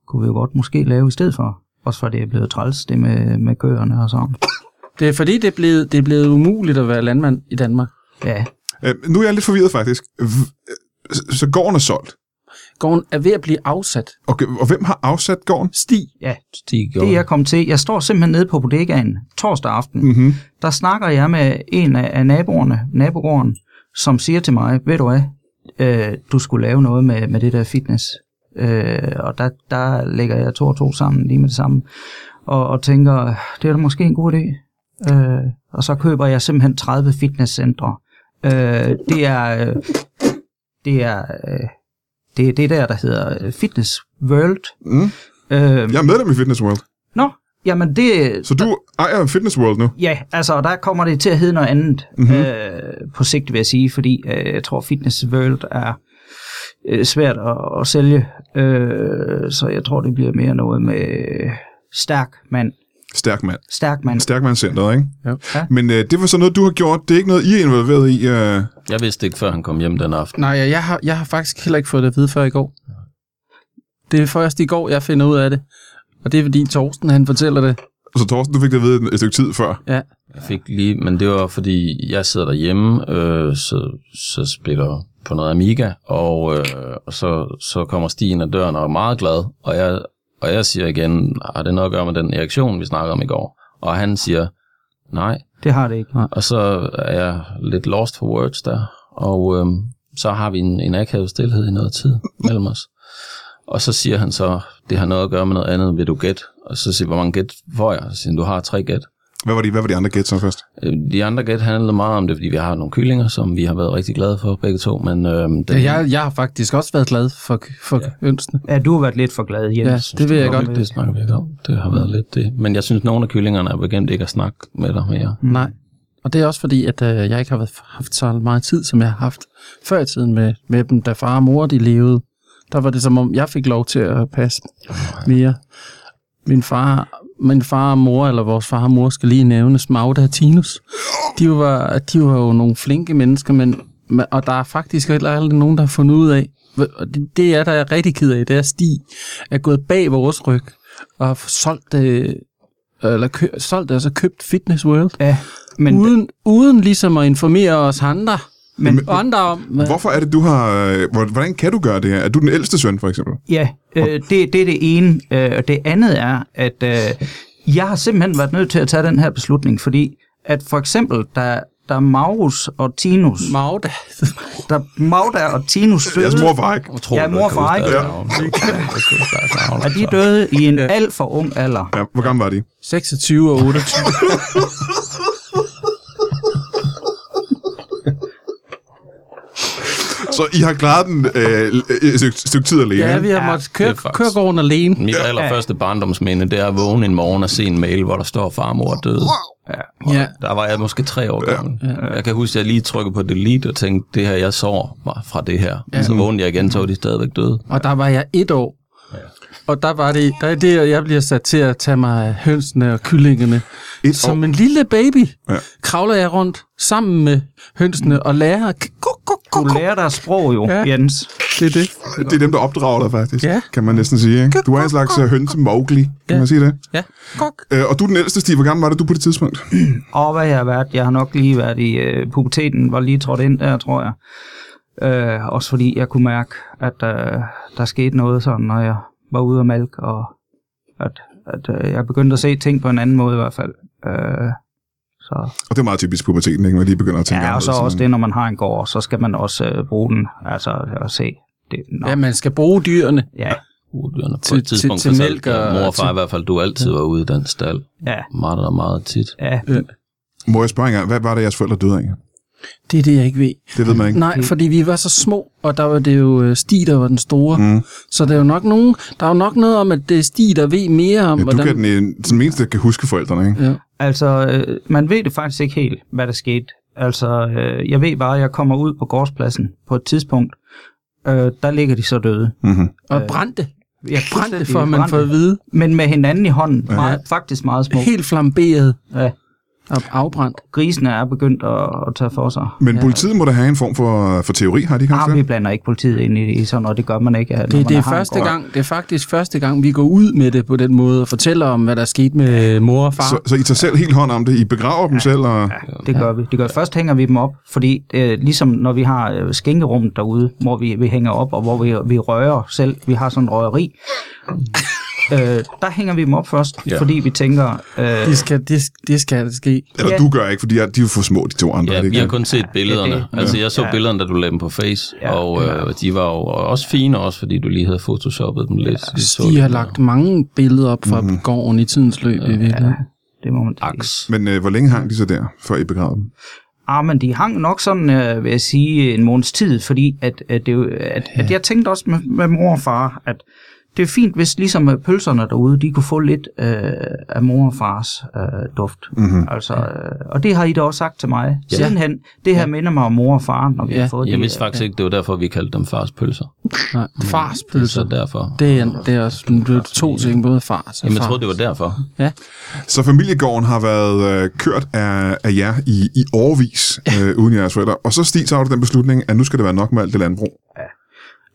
kunne vi jo godt måske lave i stedet for. Også for det er blevet træls, det med, med køerne og sådan. Det er fordi, det er, blevet, det er blevet umuligt at være landmand i Danmark. Ja, Øh, nu er jeg lidt forvirret faktisk. Øh, Så gården er solgt. Gården er ved at blive afsat. Okay, og hvem har afsat gården? Stig. ja. Stig gjorde Det jeg kom til, jeg står simpelthen nede på bodegaen torsdag aften. Mm-hmm. Der snakker jeg med en af, af naboerne, nabogården, som siger til mig, ved du hvad, øh, du skulle lave noget med, med det der fitness. Øh, og der, der lægger jeg to og to sammen lige med det samme. Og, og tænker, det er da måske en god idé. Øh, og så køber jeg simpelthen 30 fitnesscentre. Øh, det er, øh, det er, øh, det er det der, der hedder øh, Fitness World. Mm. Øh, Jeg er medlem i Fitness World. Nå, jamen det, Så du ejer Fitness World nu? Ja, altså der kommer det til at hedde noget andet Mhm. mm-hmm. øh, på sigt, vil jeg sige, fordi øh, jeg tror, Fitness World er øh, svært at, at sælge, øh, så jeg tror, det bliver mere noget med stærk mand. Stærk mand. Stærk mand. Stærkmandscenteret, ikke? Jo. Ja. Men øh, det var så noget, du har gjort. Det er ikke noget, I er involveret i. Øh... Jeg vidste ikke, før han kom hjem den aften. Nej, jeg har, jeg har faktisk heller ikke fået det at vide før i går. Det er først i går, jeg finder ud af det. Og det er fordi Torsten, han fortæller det. Så Torsten, du fik det at vide et, et stykke tid før. Ja, Jeg fik lige, men det var fordi, jeg sidder derhjemme, øh, så, så spiller på noget Amiga, og, øh, og så, så kommer Stien af døren og er meget glad, og jeg, og jeg siger igen, har det noget at gøre med den reaktion, vi snakkede om i går? Og han siger, nej, Det har det ikke. og så er jeg lidt lost for words der, og øhm, så har vi en, en akavet stillhed i noget tid mellem os. Og så siger han så, det har noget at gøre med noget andet, vil du gætte? Og så siger hvor mange gæt får jeg? Så siger du har tre gæt. Hvad var de, hvad var de andre gæt så først? Øh, De andre gæt handlede meget om det, fordi vi har nogle kyllinger, som vi har været rigtig glade for begge to, men øhm, den, ja jeg, jeg har faktisk også været glad for, for ja. hønsene. Ja, du har været lidt for glad, Jens. Ja, det vil jeg det, godt. det snakker vi ikke om. Det har været lidt det. Men jeg synes, nogle af kyllingerne er begyndt ikke at snakke med dig mere. Nej. Og det er også fordi, at øh, jeg ikke har været- haft så meget tid, som jeg har haft før i tiden med, med dem, da far og mor de levede. Der var det som om, jeg fik lov til at passe mere. Min far, min far og mor, eller vores far og mor, skal lige nævnes, Magda og Tinus. De var, de var jo nogle flinke mennesker, men, og der er faktisk heller aldrig nogen, der har fundet ud af, og det, er der er rigtig ked af, det er Stig, er gået bag vores ryg og har solgt det, eller kø, solgt altså købt Fitness World, Ja, men, uden, uden ligesom at informere os andre, men andre om, Hvorfor er det, du har... øh, hvor- Hvordan kan du gøre det her? Er du den ældste søn, for eksempel? ja, øh, det, det er det ene. Øh, og det andet er, at øh, jeg har simpelthen været nødt til at tage den her beslutning, fordi at for eksempel, da, da Maurus og Tinus, Magda, da Magda og Tinus Jeres døde, mor og far, ikke? Utroligt, Ja, mor kan ikke? navne, er de altså. døde i en alt for ung alder. Ja, hvor gammel var de? 26 og 28. Så I har klaret den øh, et stykke, stykke tid alene, Ja, vi har Ja, måttet køre, faktisk- køre gården alene. Mit allerførste barndomsminde, det er at vågne en morgen og se en mail, hvor der står, far og mor er døde. Ja. Der var jeg måske tre år gammel. Ja. Jeg kan huske, at jeg lige trykkede på delete og tænkte, det her, jeg så var fra det her. Ja. Så vågnede jeg igen, så var de stadigvæk døde. Og der var jeg et år. Og der var det, der er det, at jeg bliver sat til at tage mig af hønsene og kyllingerne. Et Som år. en lille baby Ja. kravler jeg rundt sammen med hønsene og lærer. Kuk, kuk, Du kuk, kuk. lærer dig sprog jo, Ja. Jens. Det er det. Det er dem, der opdrager dig, faktisk. Ja. Kan man næsten sige, ikke? Du er en slags uh, hønse Mowgli, kan Ja. man sige det? Ja. Kuk. Øh, og du er den ældste, Stig. Hvor gammel var det du på det tidspunkt? Og hvad jeg har været, jeg har nok lige været i øh, puberteten, var lige trådt ind der, tror jeg. Øh, også fordi jeg kunne mærke, at øh, der skete noget sådan, når jeg var ude af malk, og at, at øh, jeg begyndte at se ting på en anden måde i hvert fald. Øh, så, Og det er meget typisk puberteten, ikke? Man lige begynder at tænke ja, og så også det, når man har en gård, så skal man også øh, bruge den, altså at se. Det, nå, Ja, man skal bruge dyrene. ja, Udyrene. På Til- et tidspunkt til- til mælk og- mor og far til- i hvert fald, du altid var ude i den stald. ja, Meget og meget tit. ja. Må jeg spørge engang, hvad var det, jeres forældre døde af? Det er det, jeg ikke ved. Det ved man ikke. Nej, fordi vi var så små, og der var det jo øh, Stig, der var den store. Mm. Så der er jo nok nogen, der er jo nok noget om, at det er Stig, der ved mere om, Ja, du kan den, en- den eneste, der kan huske forældrene, ikke? Ja. Altså, øh, man ved det faktisk ikke helt, hvad der skete. Altså, øh, jeg ved bare, at jeg kommer ud på gårdspladsen på et tidspunkt. Øh, der ligger de så døde. Mm-hmm. Og brændte. Jeg Brændte, for at man får at vide. Men med hinanden i hånden. Meget, faktisk meget små. Helt flamberet Ja. Og afbrændt. Grisene er begyndt at, at tage for sig. Men ja. politiet må da have en form for, for teori, har de ikke haft Ah, vi blander ikke politiet ind i, i sådan noget. Det gør man ikke. Det, man det, er første gang, det er faktisk første gang, vi går ud med det på den måde og fortæller om, hvad der er sket med mor og far. Så, så I tager selv helt hånd om det? I begraver dem selv? Og... Det gør vi. Det gør. Først hænger vi dem op, fordi øh, ligesom når vi har øh, skænkerummet derude, hvor vi, vi hænger op, og hvor vi, vi rører selv, vi har sådan en røgeri, øh, der hænger vi dem op først, Ja. ja. fordi vi tænker, øh, Det skal, det, det skal ske. Eller Ja. du gør ikke, fordi de er de er jo for små, de to andre. Ja, vi har kun set billederne. det- Altså, jeg så Ja. billederne, da du lagde dem på Face, Ja, og øh, de var jo også fine, også fordi du lige havde photoshoppet dem lidt. Vi så De dem har der. lagt mange billeder op fra mm-hmm. gården i tidens løb. Ja, ja. det må man. Aks. Men øh, hvor længe hang de så der, før I begravede dem? Ah, men de hang nok sådan, øh, vil jeg sige, en måneds tid, fordi at, at, det, jo- at, at jeg tænkte også med, med mor og far, at det er fint, hvis ligesom øh, pølserne derude, de kunne få lidt øh, af mor og fars øh, duft. Mm-hmm. Altså, øh, og det har I da også sagt til mig. Ja. Sidenhen, det her minder mig om mor og far, når vi Ja. har fået Jeg de, vidste faktisk ikke, det var derfor, vi kaldte dem fars pølser. Nej, Så farspølser. derfor. Det er, det er også det er to ting, både fars og Jamen, jeg troede, det var derfor. Ja. Så familiegården har været øh, kørt af, af jer i, i årvis, øh, uden jeres forældre. Og så Stig, så har du den beslutning, at nu skal det være nok med alt det landbrug.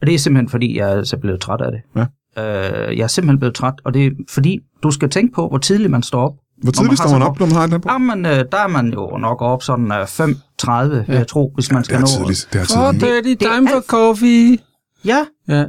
Og det er simpelthen, fordi jeg er så blevet træt af det. Ja. Øh, jeg er simpelthen blevet træt, og det er fordi, du skal tænke på, hvor tidligt man står op. Hvor tidligt står man op, når man har et landbrug? Jamen, øh, der er man jo nok op sådan øh, 5.30, vil jeg tro, hvis man Det skal er nå. tidligt. Det er tidligt. det er time for coffee. Ja, Ja.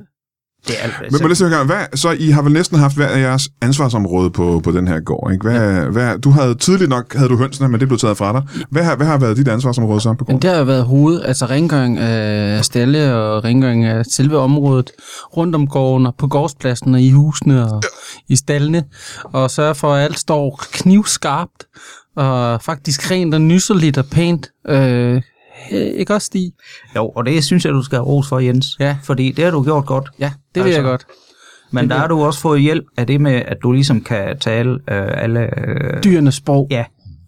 Det er alt. Men, høre, en gang, hvad, så I har vel næsten haft hver af jeres ansvarsområde på, på den her gård, ikke? Hvad, hvad, du havde tidligt nok, havde du hønsene, men det blev taget fra dig. Hvad hvad har været dit ansvarsområde så på gården? det har jo været hoved, altså rengøring af stalle og rengøring af selve området rundt om gården og på gårdspladsen og i husene og i stallene. Og sørge for, at alt står knivskarpt og faktisk rent og nyseligt og pænt. Øh, ikke også, Stig? Jo, og det synes jeg, du skal have ros for, Jens. Ja. Fordi det har du gjort godt. Ja, det vil Altså, jeg godt. Men der har du også fået hjælp af det med, at du ligesom kan tale øh, alle... Øh, Dyrenes sprog. ja,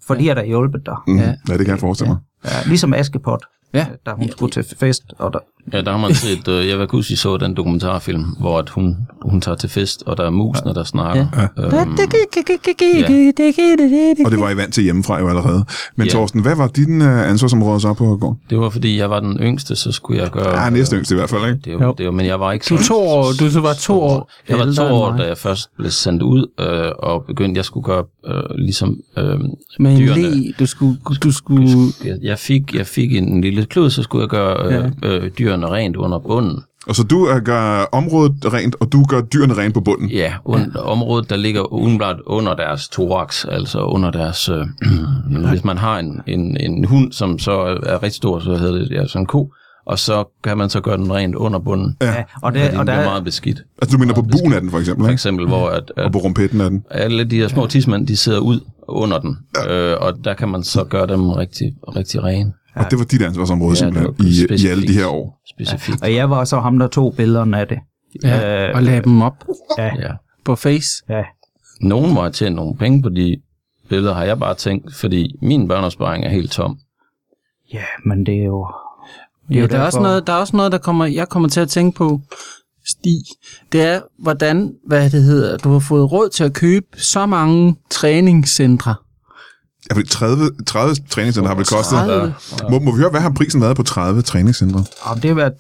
for de har der hjulpet dig. Mm, Ja. ja. ja, det kan jeg forestille mig. Ja, ligesom Askepot, Ja. da hun skulle til fest. Og der, Ja, der har man set, øh, jeg vil huske, I så den dokumentarfilm, hvor at hun, hun tager til fest, og der er musene, der snakker. Ja. Øhm, Og det var I vant til hjemmefra jo allerede. Men Ja. Torsten, hvad var din uh, ansvarsområde så på gården? det var fordi, jeg var den yngste, så skulle jeg gøre... Ja, næste yngste i hvert fald, ikke? Det var, det var, men jeg var ikke Du to år, du var to år Jeg var to år, da jeg først blev sendt ud, øh, og begyndte, jeg skulle gøre øh, ligesom øh, Med en dyrene. le, du skulle, du skulle Jeg, jeg, fik, jeg fik en lille klud, så skulle jeg gøre øh, øh, dyrene rent under bunden. Og så du uh, gør området rent, og du gør dyrene rent på bunden. Ja, und, området, der ligger umiddelbart under deres thorax, altså under deres... Øh, hvis man har en, en, en hund, som så er rigtig stor, så hedder det ja, sådan en ko, og så kan man så gøre den rent under bunden. Ja. ja, og, Og det, og der, meget beskidt. Altså, du mener på buen af den, for eksempel, For ikke? eksempel, hvor at, Og at på rumpetten af den. alle de her små tidsmænd, de sidder ud under den, øh, og der kan man så gøre dem rigtig, rigtig rene. Og det var dit ansvarsområde Ja, simpelthen det var i, i specifikt. alle de her år. Specifikt. og jeg var så ham, der tog billederne af det. ja, Øh, og lagde dem op Ja, Ja. på face. ja. Nogen må have tjent nogle penge på de billeder, har jeg bare tænkt, fordi min børneopsparing er helt tom. ja, men det er jo... Ja, jo der, er også noget, der er også noget, der kommer, jeg kommer til at tænke på, Stig. Det er, hvordan, hvad det hedder, du har fået råd til at købe så mange træningscentre. Ja, fordi 30, 30 træningscenter har vel kostet... 30? Må, må vi høre, hvad har prisen været på 30 træningscentre? Og det har været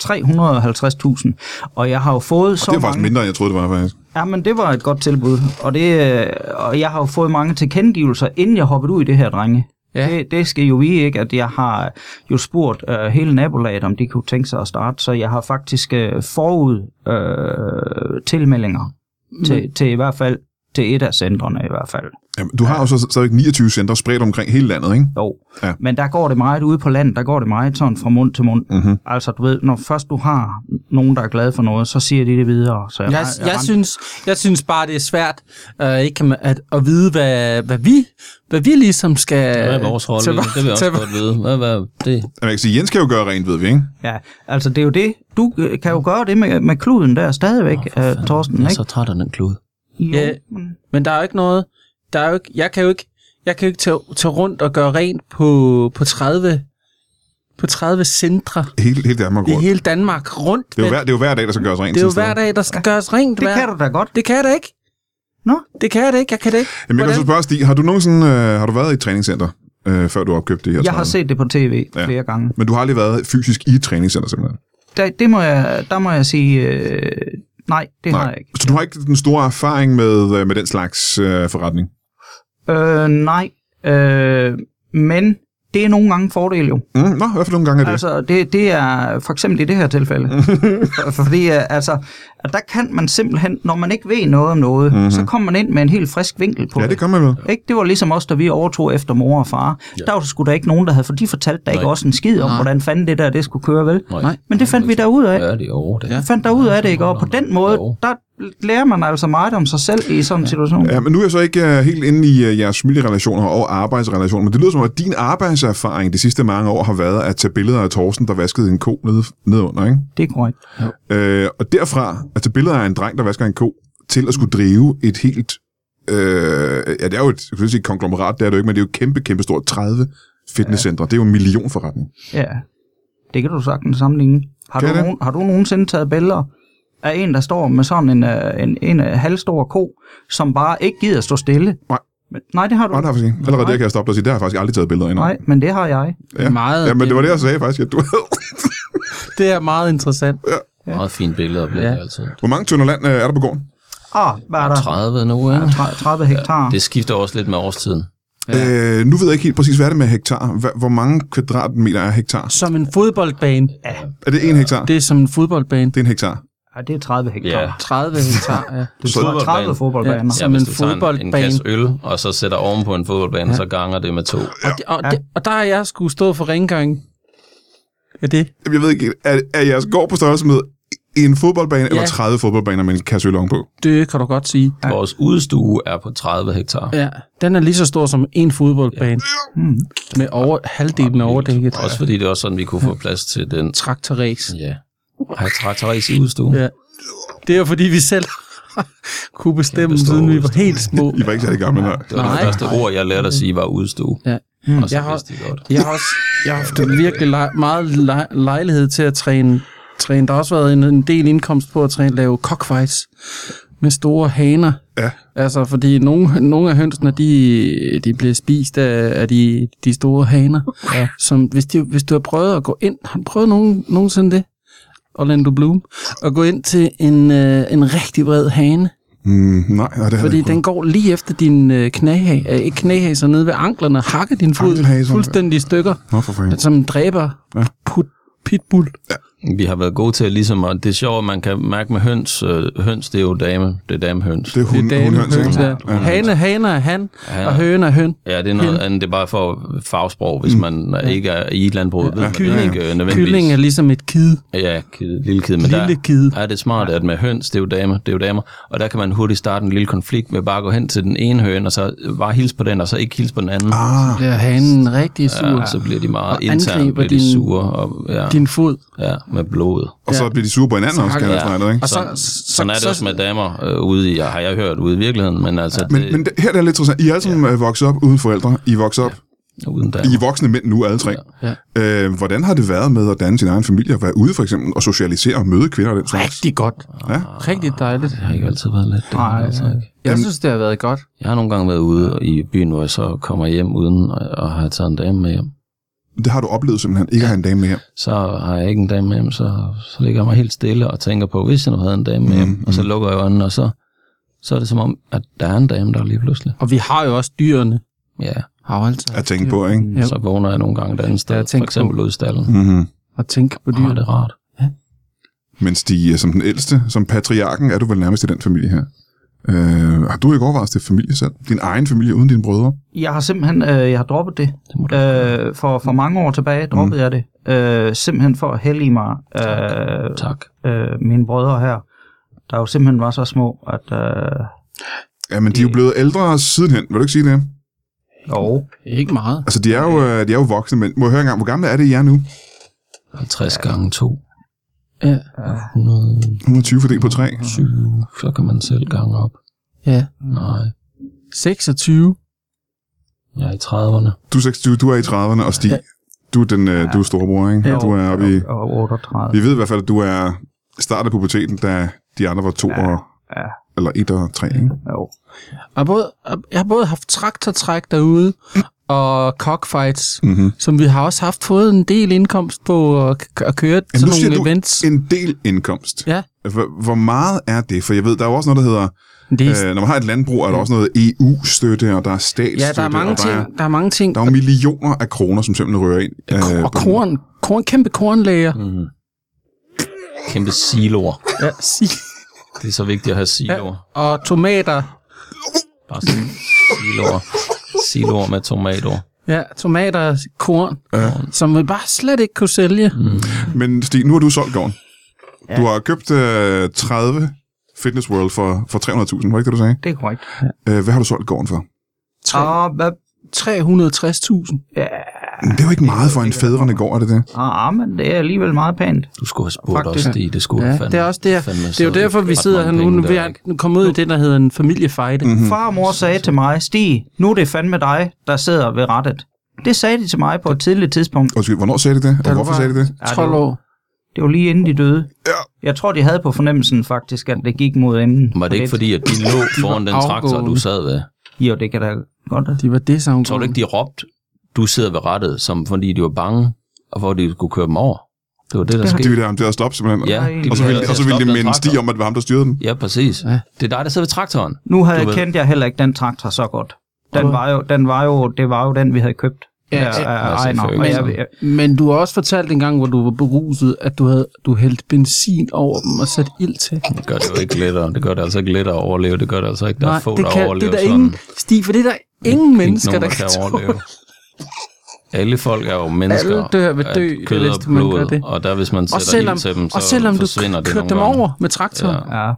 350.000, og jeg har jo fået så Det er faktisk mange... mindre, end jeg troede, det var faktisk. Ja, men det var et godt tilbud, og, det, øh, og jeg har jo fået mange tilkendegivelser, inden jeg hoppede ud i det her, drenge. Ja. Det, det skal jo vide, ikke, at jeg har jo spurgt øh, hele nabolaget, om de kunne tænke sig at starte, så jeg har faktisk øh, forud øh, tilmeldinger til, til i hvert fald til et af centrene i hvert fald. Jamen, du har jo så stadig 29 centre spredt omkring hele landet, ikke? Jo, Ja. men der går det meget ude på landet, der går det meget sådan fra mund til mund. Mhm. Mm-hmm. Altså, du ved, når først du har nogen, der er glade for noget, så siger de det videre. Så jeg, Jeg, jeg, jeg, synes, jeg synes bare, det er svært uh, ikke at, at vide, hvad, hvad, vi, hvad vi ligesom skal... Hvad er vores rolle? det? Vil jeg også til- godt vide. Hvad, hvad, det? Jamen, jeg kan sige, Jens kan jo gøre rent, ved vi, ikke? Ja, altså det er jo det. Du øh, kan jo gøre det med, med kluden der stadigvæk, oh, Torsten, Jeg er ikke? så træt af den klud. Jo, Ja. men- Men der er jo ikke noget... Der er jo ikke, jeg kan jo ikke, jeg kan jo ikke tage, tage rundt og gøre rent på, på 30 på 30 centre Hele, hele Danmark i rundt. hele Danmark rundt. Det er, jo hver, det er jo hver dag, der skal gøres rent. det er jo hver dag, der skal gøres rent. Det hver. kan du da godt. Det kan jeg da ikke. Nå, Det kan jeg da ikke. Jeg kan det ikke. Jamen, jeg kan så Hvordan? spørge Stig, har du nogensinde øh, har du været i et træningscenter, øh, før du opkøbte det her jeg har 30? set det på tv Ja. ja. flere gange. Men du har aldrig været fysisk i et træningscenter, simpelthen? Der, det må jeg, der må jeg sige, øh, nej, det Nej. har jeg ikke. Så du har ikke den store erfaring med, øh, med den slags øh, forretning? Øh, nej, øh, men det er nogle gange fordel jo. Mm, nå, hvad for nogle gange er det? Altså, det, det er for eksempel i det her tilfælde. For- Fordi øh, altså, at der kan man simpelthen, når man ikke ved noget om noget, mm-hmm. så kommer man ind med en helt frisk vinkel på ja, det gør man. Ikke? Det var ligesom os, da vi overtog efter mor og far. Ja. Der var der sgu da ikke nogen, der havde, for de fortalte der ikke også en skid om, Nej. hvordan fanden det der det skulle køre, vel? Nej. Men det fandt vi der ud af. Ja, det er jo det. Vi fandt der ud af det, ikke? Og på den måde, Jo. der lærer man altså meget om sig selv i sådan en situation. Ja, men nu er jeg så ikke uh, helt inde i uh, jeres familierelationer og arbejdsrelationer, men det lyder som, at din arbejdserfaring de sidste mange år har været at tage billeder af Torsten, der vaskede en ko nede, nedunder, ikke? Det er korrekt. Øh, og derfra at tage billeder af en dreng, der vasker en ko, til at skulle drive et helt... Øh, ja, det er jo et, jeg vil sige konglomerat, det er det jo ikke, men det er jo et kæmpe, kæmpe stort 30 fitnesscentre. Det er jo en millionforretning. Ja, det kan du sagtens sammenligne. Har, Kan du, nogen, har du nogensinde taget billeder af en, der står med sådan en, øh, en, en, en halvstor ko, som bare ikke gider stå stille? Nej. Men, nej, det har du Nej, det har jeg faktisk ikke. Allerede der kan jeg stoppe dig og sige, det har jeg faktisk aldrig taget billeder af. Nej, men det har jeg. Ja. Meget- ja, men det var det, jeg sagde faktisk, at du havde. Det er meget interessant. Meget fine billeder bliver Ja. det altid. Hvor mange tønder land øh, er der på gården? Ah, hvad er der? 30 nu, Ja, ikke? 30 30 hektar. Det skifter også lidt med årstiden. Ja. Øh, nu ved jeg ikke helt præcis, hvad er det med hektar? Hvor mange kvadratmeter er hektar? Som en fodboldbane. Er det en hektar? Det er som en fodboldbane. det er en hektar. Ja, det er 30 hektar. Ja. 30 hektar, ja. Det Så- er 30 fodboldbaner. Ja, Som hvis en du tager fodboldbane. En, en kasse øl, og så sætter oven på en fodboldbane, ja. så ganger det med to. Og, det, og, det, og der har jeg skulle stå for rengøring. Ja, det. Jeg ved ikke, er, er jeres gård på størrelse med en fodboldbane ja. eller Ja. 30 fodboldbaner med en kasse øl ovenpå? Det kan du godt sige. Ja. Vores udstue er på 30 hektar. Ja, den er lige så stor som en fodboldbane. Hmm. Med over, halvdelen overdækket. Også fordi det er også sådan, vi kunne få plads til den... Traktorræs. Ja. Har traktorræs i udstuen? Ja. Det er jo fordi, vi selv kunne bestemme, siden vi var udstue. helt små. I var ikke særlig gamle, nej. Det var Nej. det første ord, jeg lærte at sige, var udstue. Ja. Og så Jeg har- vidste de godt. Jeg har også jeg har haft virkelig lej, meget lej, lejlighed til at træne, træne. Der har også været en, en del indkomst på at træne, lave cockfights med store haner. Ja. Altså, fordi nogle, nogle af hønsene, de, de bliver spist af, af de, de store haner. Ja. Som, hvis, de, hvis du har prøvet at gå ind, har du prøvet nogen, nogensinde det? Orlando Bloom. At gå ind til en, øh, en rigtig bred hane. Mm, nej, nej, det Fordi den går lige efter din øh, knæhag, øh, ikke knæhag, så nede ved anklerne, hakker din fod fuldstændig i stykker. Nå, for fanden. som dræber Ja. put, pitbull. Vi har været gode til at ligesom, og det er sjovt, at man kan mærke med høns, øh, høns det er jo dame, det er damehøns. Det er hund, det er hundhøns, damehøns, ikke? ja. Hane, hane er han, Ja. og høne er høn. Ja, det er noget andet, det er bare for fagsprog, hvis man ikke er i et landbrug, ved man det Kylling. ikke øh. Kylling er ligesom et kid. Ja, kid, lille kid. Men Lille der, kid. Ja, det er smart, at med høns, det er jo damer, det er jo damer. Og der kan man hurtigt starte en lille konflikt med bare at gå hen til den ene høne, og så bare hilse på den, og så ikke hilse på den anden. Ah, Der er hanen rigtig sur. Ja, så bliver de meget Og internt, bliver de din- sure, og, ja, Din fod. ja, med blod. og så Ja. bliver de sure på hinanden også, kan jeg Ja. ikke? Og så, Sådan, så, sådan er det også med damer øh, ude i, har jeg hørt, ude i virkeligheden, men altså, Men, det, men det, her er det lidt interessant. I er alle sammen ja. vokset op uden forældre. I er vokset op. uden I damer. er voksne mænd nu, alle tre. Ja. Øh, hvordan har det været med at danne sin egen familie, og være ude for eksempel, og socialisere og møde kvinder og den slags? rigtig godt. Ja. Rigtig dejligt. Det har ikke altid været let. Det Nej, altså ikke. Jeg synes, det har været godt. Jeg har nogle gange været ude i byen, hvor jeg så kommer hjem uden at, at have taget en dame med hjem. Det har du oplevet simpelthen, ikke at have en dame med her. Så har jeg ikke en dame med hjem, så, så ligger jeg mig helt stille og tænker på, hvis jeg nu havde en dame med hjem, Mm, og så lukker jeg øjnene, og så, så er det som om, at der er en dame der lige pludselig. Og vi har jo også dyrene. Ja, Har jo altid At tænke på, ikke? Ja. så vågner jeg nogle gange et andet sted, Ja, for tænk eksempel på. ude i stallen. Mm-hmm. at tænke på Åh, det dyrene. er rart. Mens de er som den ældste, som patriarken, er du vel nærmest i den familie her. Øh, har du ikke overvejet det familie selv? Din egen familie uden dine brødre? Jeg har simpelthen øh, jeg har droppet det. Det Øh, for, for mange år tilbage droppede mm. jeg det. Øh, simpelthen for at hellige mig øh, Tak. øh, mine brødre her, der jo simpelthen var så små, at øh, Ja, men de er jo blevet ældre sidenhen. Vil du ikke sige det? jo, Ikke meget. Altså, de er jo, øh, de er jo voksne, men må jeg høre engang, hvor gamle er det, I er nu? 50 gange 2. Ja. 120, 120 fordelt på 3. så kan man selv gange op. ja. Nej, 26. jeg er i 30'erne. Du er 26, du er i 30'erne, og Stig, Ja. du er, den, øh, du er storebror, ikke? Jo, Du er oppe i... og 38. Vi ved i hvert fald, at du er startet på puberteten, da de andre var to Ja. og... Ja. Eller et og tre, ikke? Jo. Jeg har både, jeg har både haft traktortræk derude, og cockfights, Mm-hmm. som vi har også haft fået en del indkomst på at, k- at køre nu sådan siger nogle du events. En del indkomst. Ja. Hvor, hvor meget er det? For jeg ved, der er jo også noget, der hedder... Det er, Øh, når man har et landbrug, er der også noget EU-støtte, og der er statsstøtte. ja, der er mange og der ting. Er, Der er mange ting. der er jo millioner af kroner, som simpelthen rører ind. øh, og korn, korn, kæmpe kornlager. Mm. Kæmpe siloer. Ja, sig. Det er så vigtigt at have siloer. Og tomater. Bare sådan siloer. Siloer med tomater. Ja, tomater, korn, Ja. som vi bare slet ikke kunne sælge. Mm. Men Stig, nu har du solgt gården. Ja. Du har købt øh, 30 Fitness World for, for 300.000, var ikke det, du sagde? Det er korrekt. Øh, hvad har du solgt gården for? Tre- Og hvad 360.000. Ja, Men det er jo ikke meget for en fædrende gård, er det det? ah, men det er alligevel meget pænt. Du skulle have spurgt Faktisk. os, Stig. Det skulle Ja, fandme, det er også det. fandme Det er jo derfor, vi sidder her nu. Nu er er nu kommet ud i det, der hedder en familiefejde. Mhm. Far og mor sagde til mig, Stig, nu er det fandme dig, der sidder ved rettet. Det sagde de til mig på et tidligt tidspunkt. Undskyld, hvornår sagde de det? Og hvorfor var sagde de det? Ja, 12 det, var, år. det var lige inden de døde. Ja. Jeg tror, de havde på fornemmelsen faktisk, at det gik mod enden. Var det ikke fordi, at de lå foran den traktor, du sad ved? Jo, det kan da godt. De var desangående. Tror du ikke, de råbte, du sidder ved rettet, som fordi de var bange, og for at de skulle køre dem over? Det var det, der Det har De skete. ville have ham til at stoppe simpelthen. Ja, de Og så ville, og så ville de minde. Stig om, at det var ham, der styrede den. Ja, præcis. Ja. Det er dig, der sidder ved traktoren. Nu havde ved- kendt jeg heller ikke den traktor så godt. Den var jo, den var jo, det var jo den, vi havde købt. Ja, Ja, ja, ja, jeg, jeg, Men du har også fortalt en gang, hvor du var beruset, at du havde du hældt benzin over dem og sat ild til. Det gør det jo ikke lettere. Det gør det altså ikke lettere at overleve. Det gør det altså ikke. Der er få, det, der kan, overlever det er der sådan. ingen, Stig, for det er der ingen Ikke mennesker, nogen, der der kan, kan overleve. Alle folk er jo mennesker. Alle dør ved af dø, kød hvis og man gør blod, det. og der hvis man Og sætter selvom, ild til dem, så og selvom du forsvinder det nogle dem gange. over med traktoren. Ja. ja.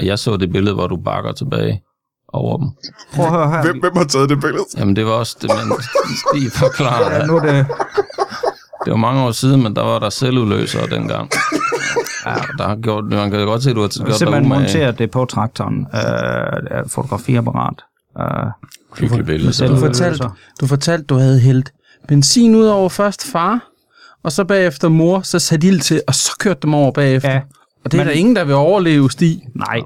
Og jeg så det billede, hvor du bakker tilbage over dem. Prøv at høre her. Hvem, hvem har taget det billede? Jamen, det var også det, man Stig forklarede. Ja, nu er det, Det var mange år siden, men der var der selvudløsere dengang. Ja, der har gjort, man kan godt se, at du har gjort dig simpelthen umage. monteret det på traktoren. Øh, fotografiapparat. Øh, Hyggeligt billede. selv- Du Så, fortalte, du fortalte, du havde hældt benzin ud over først far, og så bagefter mor, så sat ild til, og så kørte dem over bagefter. ja, og det er men- der ingen, der vil overleve, Stig. nej.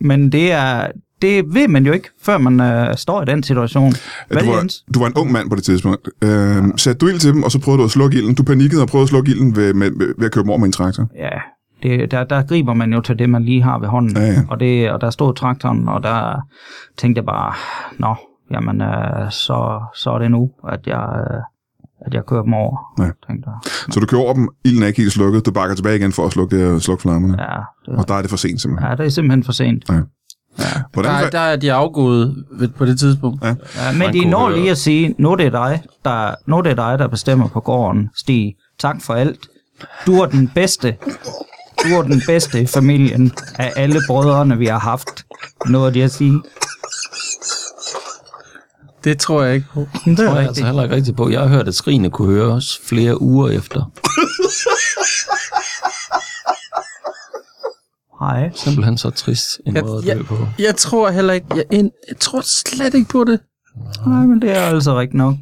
Men det er, det ved man jo ikke, før man øh, står i den situation. Hvad Du var, Jens? du var en ung mand på det tidspunkt. Øh, satte du ild til dem, og så prøvede du at slukke ilden. Du panikkede og prøvede at slukke ilden ved, med, med, ved at køre dem over med en traktor. Ja, det, der, der griber man jo til det, man lige har ved hånden. Ja, ja. Og, det, og der stod traktoren, og der tænkte jeg bare, nå, jamen, øh, så, så er det nu, at jeg, øh, at jeg kører dem over. Ja. Tænkte jeg. Så du kører over dem, ilden er ikke helt slukket, du bakker tilbage igen for at slukke, det, slukke flammerne. Ja. Ja, det, Og der er det for sent simpelthen. ja, det er simpelthen for sent. Hvordan, Der, der er de afgået ved- på det tidspunkt. ja. Ja, men de når lige at sige, nu er det dig, der, nu er det dig, der bestemmer på gården, Stig. Tak for alt. Du er den bedste. Du er den bedste i familien af alle brødrene, vi har haft. Noget de at sige. Det tror jeg ikke på. Det Det tror jeg altså rigtigt. heller ikke rigtigt på. Jeg har hørt, at skrigene kunne høres flere uger efter. Hej. Simpelthen så trist en Jeg, måde at jeg, dø på. jeg tror heller ikke, jeg, jeg, jeg tror slet ikke på det. Nej, men det er altså rigtigt nok.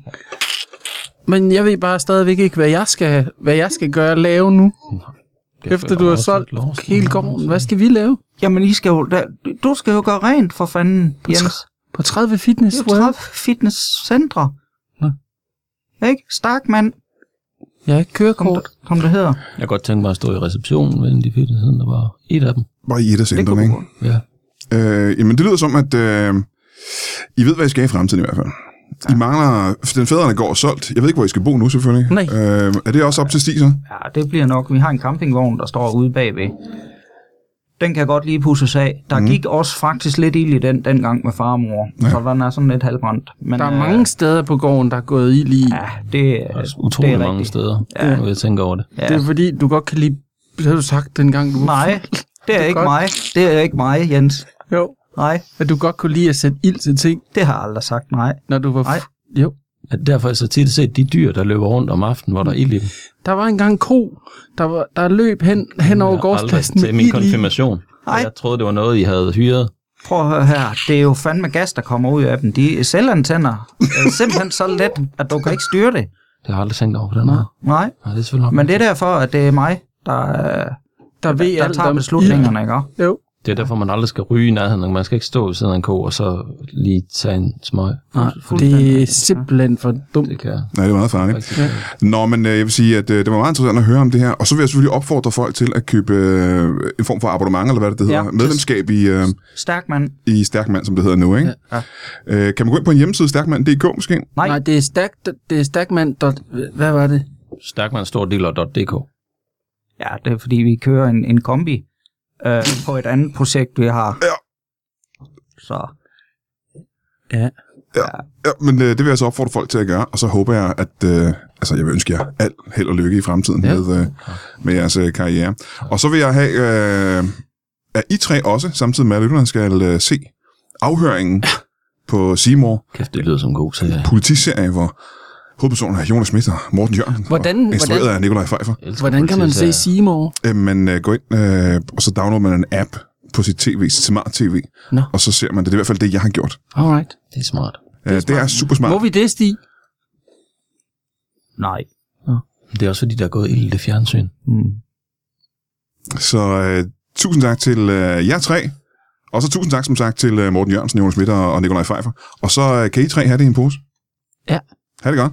Men jeg ved bare stadigvæk ikke, hvad jeg skal, hvad jeg skal gøre og lave nu. Det Efter du har solgt hele gården. Hvad skal vi lave? Jamen, I skal jo, der, du skal jo gøre rent for fanden, Jens. På 30 fitness Det er jo 30 fitnesscentre. Nå. Ikke? Stark mand, Jeg har ikke kørekort. det- kom det hedder. Jeg kunne godt tænke mig at stå i receptionen ved en af de fitnesscenter, der var et af dem. Bare i et af centrene, ikke? Ja. Øh, jamen, det lyder som, at øh, I ved, hvad I skal i fremtiden i hvert fald. I mangler... Den fædrene går solgt. Jeg ved ikke, hvor I skal bo nu, selvfølgelig. Nej. Øh, er det også op til Stig, så? Ja, det bliver nok. Vi har en campingvogn, der står ude bagved. Den kan godt lige pusses af. Der mm. gik også faktisk lidt ild i den dengang med far og mor, ja. så den er sådan lidt halvbrændt. Men, Der er øh, mange steder på gården, der er gået ild i. Ja, det, Altså, det utrolig er mange rigtigt. steder, Ja. når jeg tænker over det. Ja. Det er fordi, du godt kan lide... Det har du sagt dengang, du Nej, det er, er ikke godt. mig. Det er ikke mig, Jens. Jo. Nej, At du godt kunne lide at sætte ild til ting, det har jeg aldrig sagt nej. når du var... Nej. Jo. At derfor er jeg så tit set de dyr, der løber rundt om aftenen, hvor der er ild i dem. Der var engang en ko, der, var, der løb hen, hen over gårdspladsen med til min konfirmation. Nej. Jeg troede, det var noget, I havde hyret. Prøv at høre her. Det er jo fandme gas, der kommer ud af dem. De er selvantænder. er simpelthen så let, at du kan ikke styre det. Det har jeg aldrig tænkt over på den måde. Nej, Nej, det er selvfølgelig nok. men det er derfor, at det er mig, der, øh, Der ved der alt tager om beslutningerne, ikke? Jo. Det er derfor, man aldrig skal ryge i nærheden. Man skal ikke stå ved siden af en ko, og så lige tage en smøg. Nej, fuldstændig. det er simpelthen for dumt. Det kan jeg Nej, det er meget farligt. Ja. Nå, men øh, jeg vil sige, at øh, det var meget interessant at høre om det her. Og så vil jeg selvfølgelig opfordre folk til at købe øh, en form for abonnement, eller hvad det, hedder. Ja. Medlemskab i, øh, Stærk mand. i Stærkmand, som det hedder nu, ikke? Ja. Øh, kan man gå ind på en hjemmeside, stærkmand.dk måske? Nej, Nej, det er stærk, det er stærkmand. Hvad var det? Stærkmandstorddealer.dk ja, det er fordi, vi kører en, en kombi øh, på et andet projekt, vi har. Ja. Så Ja. Ja, men øh, det vil jeg så opfordre folk til at gøre, og så håber jeg, at øh, altså, jeg vil ønske jer alt held og lykke i fremtiden Ja. ja. med, øh, med jeres øh, karriere. Og så vil jeg have, øh, at I tre også, samtidig med at lytterne skal øh, se afhøringen på Seymour, Kæft, det lyder som en god serie. politiserie, hvor hovedpersonen er Jonas Schmidt og Morten Jørgensen. Hvordan- og instrueret hvordan- af Nikolaj Pfeiffer. Hvordan kan man se. Seymour? Øh, man øh, går ind, øh, og så downloader man en app på sit tv, sit smart tv, Nå. og så ser man det. Det er i hvert fald det, jeg har gjort. Alright. Det er smart. Det er, det er super smart. Må vi det, Stig? nej. Det er også fordi, der er gået ild i det fjernsyn. Mm. Så øh, tusind tak til øh, jer tre. Og så tusind tak, som sagt, til øh, Morten Jørgensen, Jonas Schmidt og, og Nikolaj Pfeiffer. Og så øh, kan I tre have det i en pose. Ja. Ha' det godt.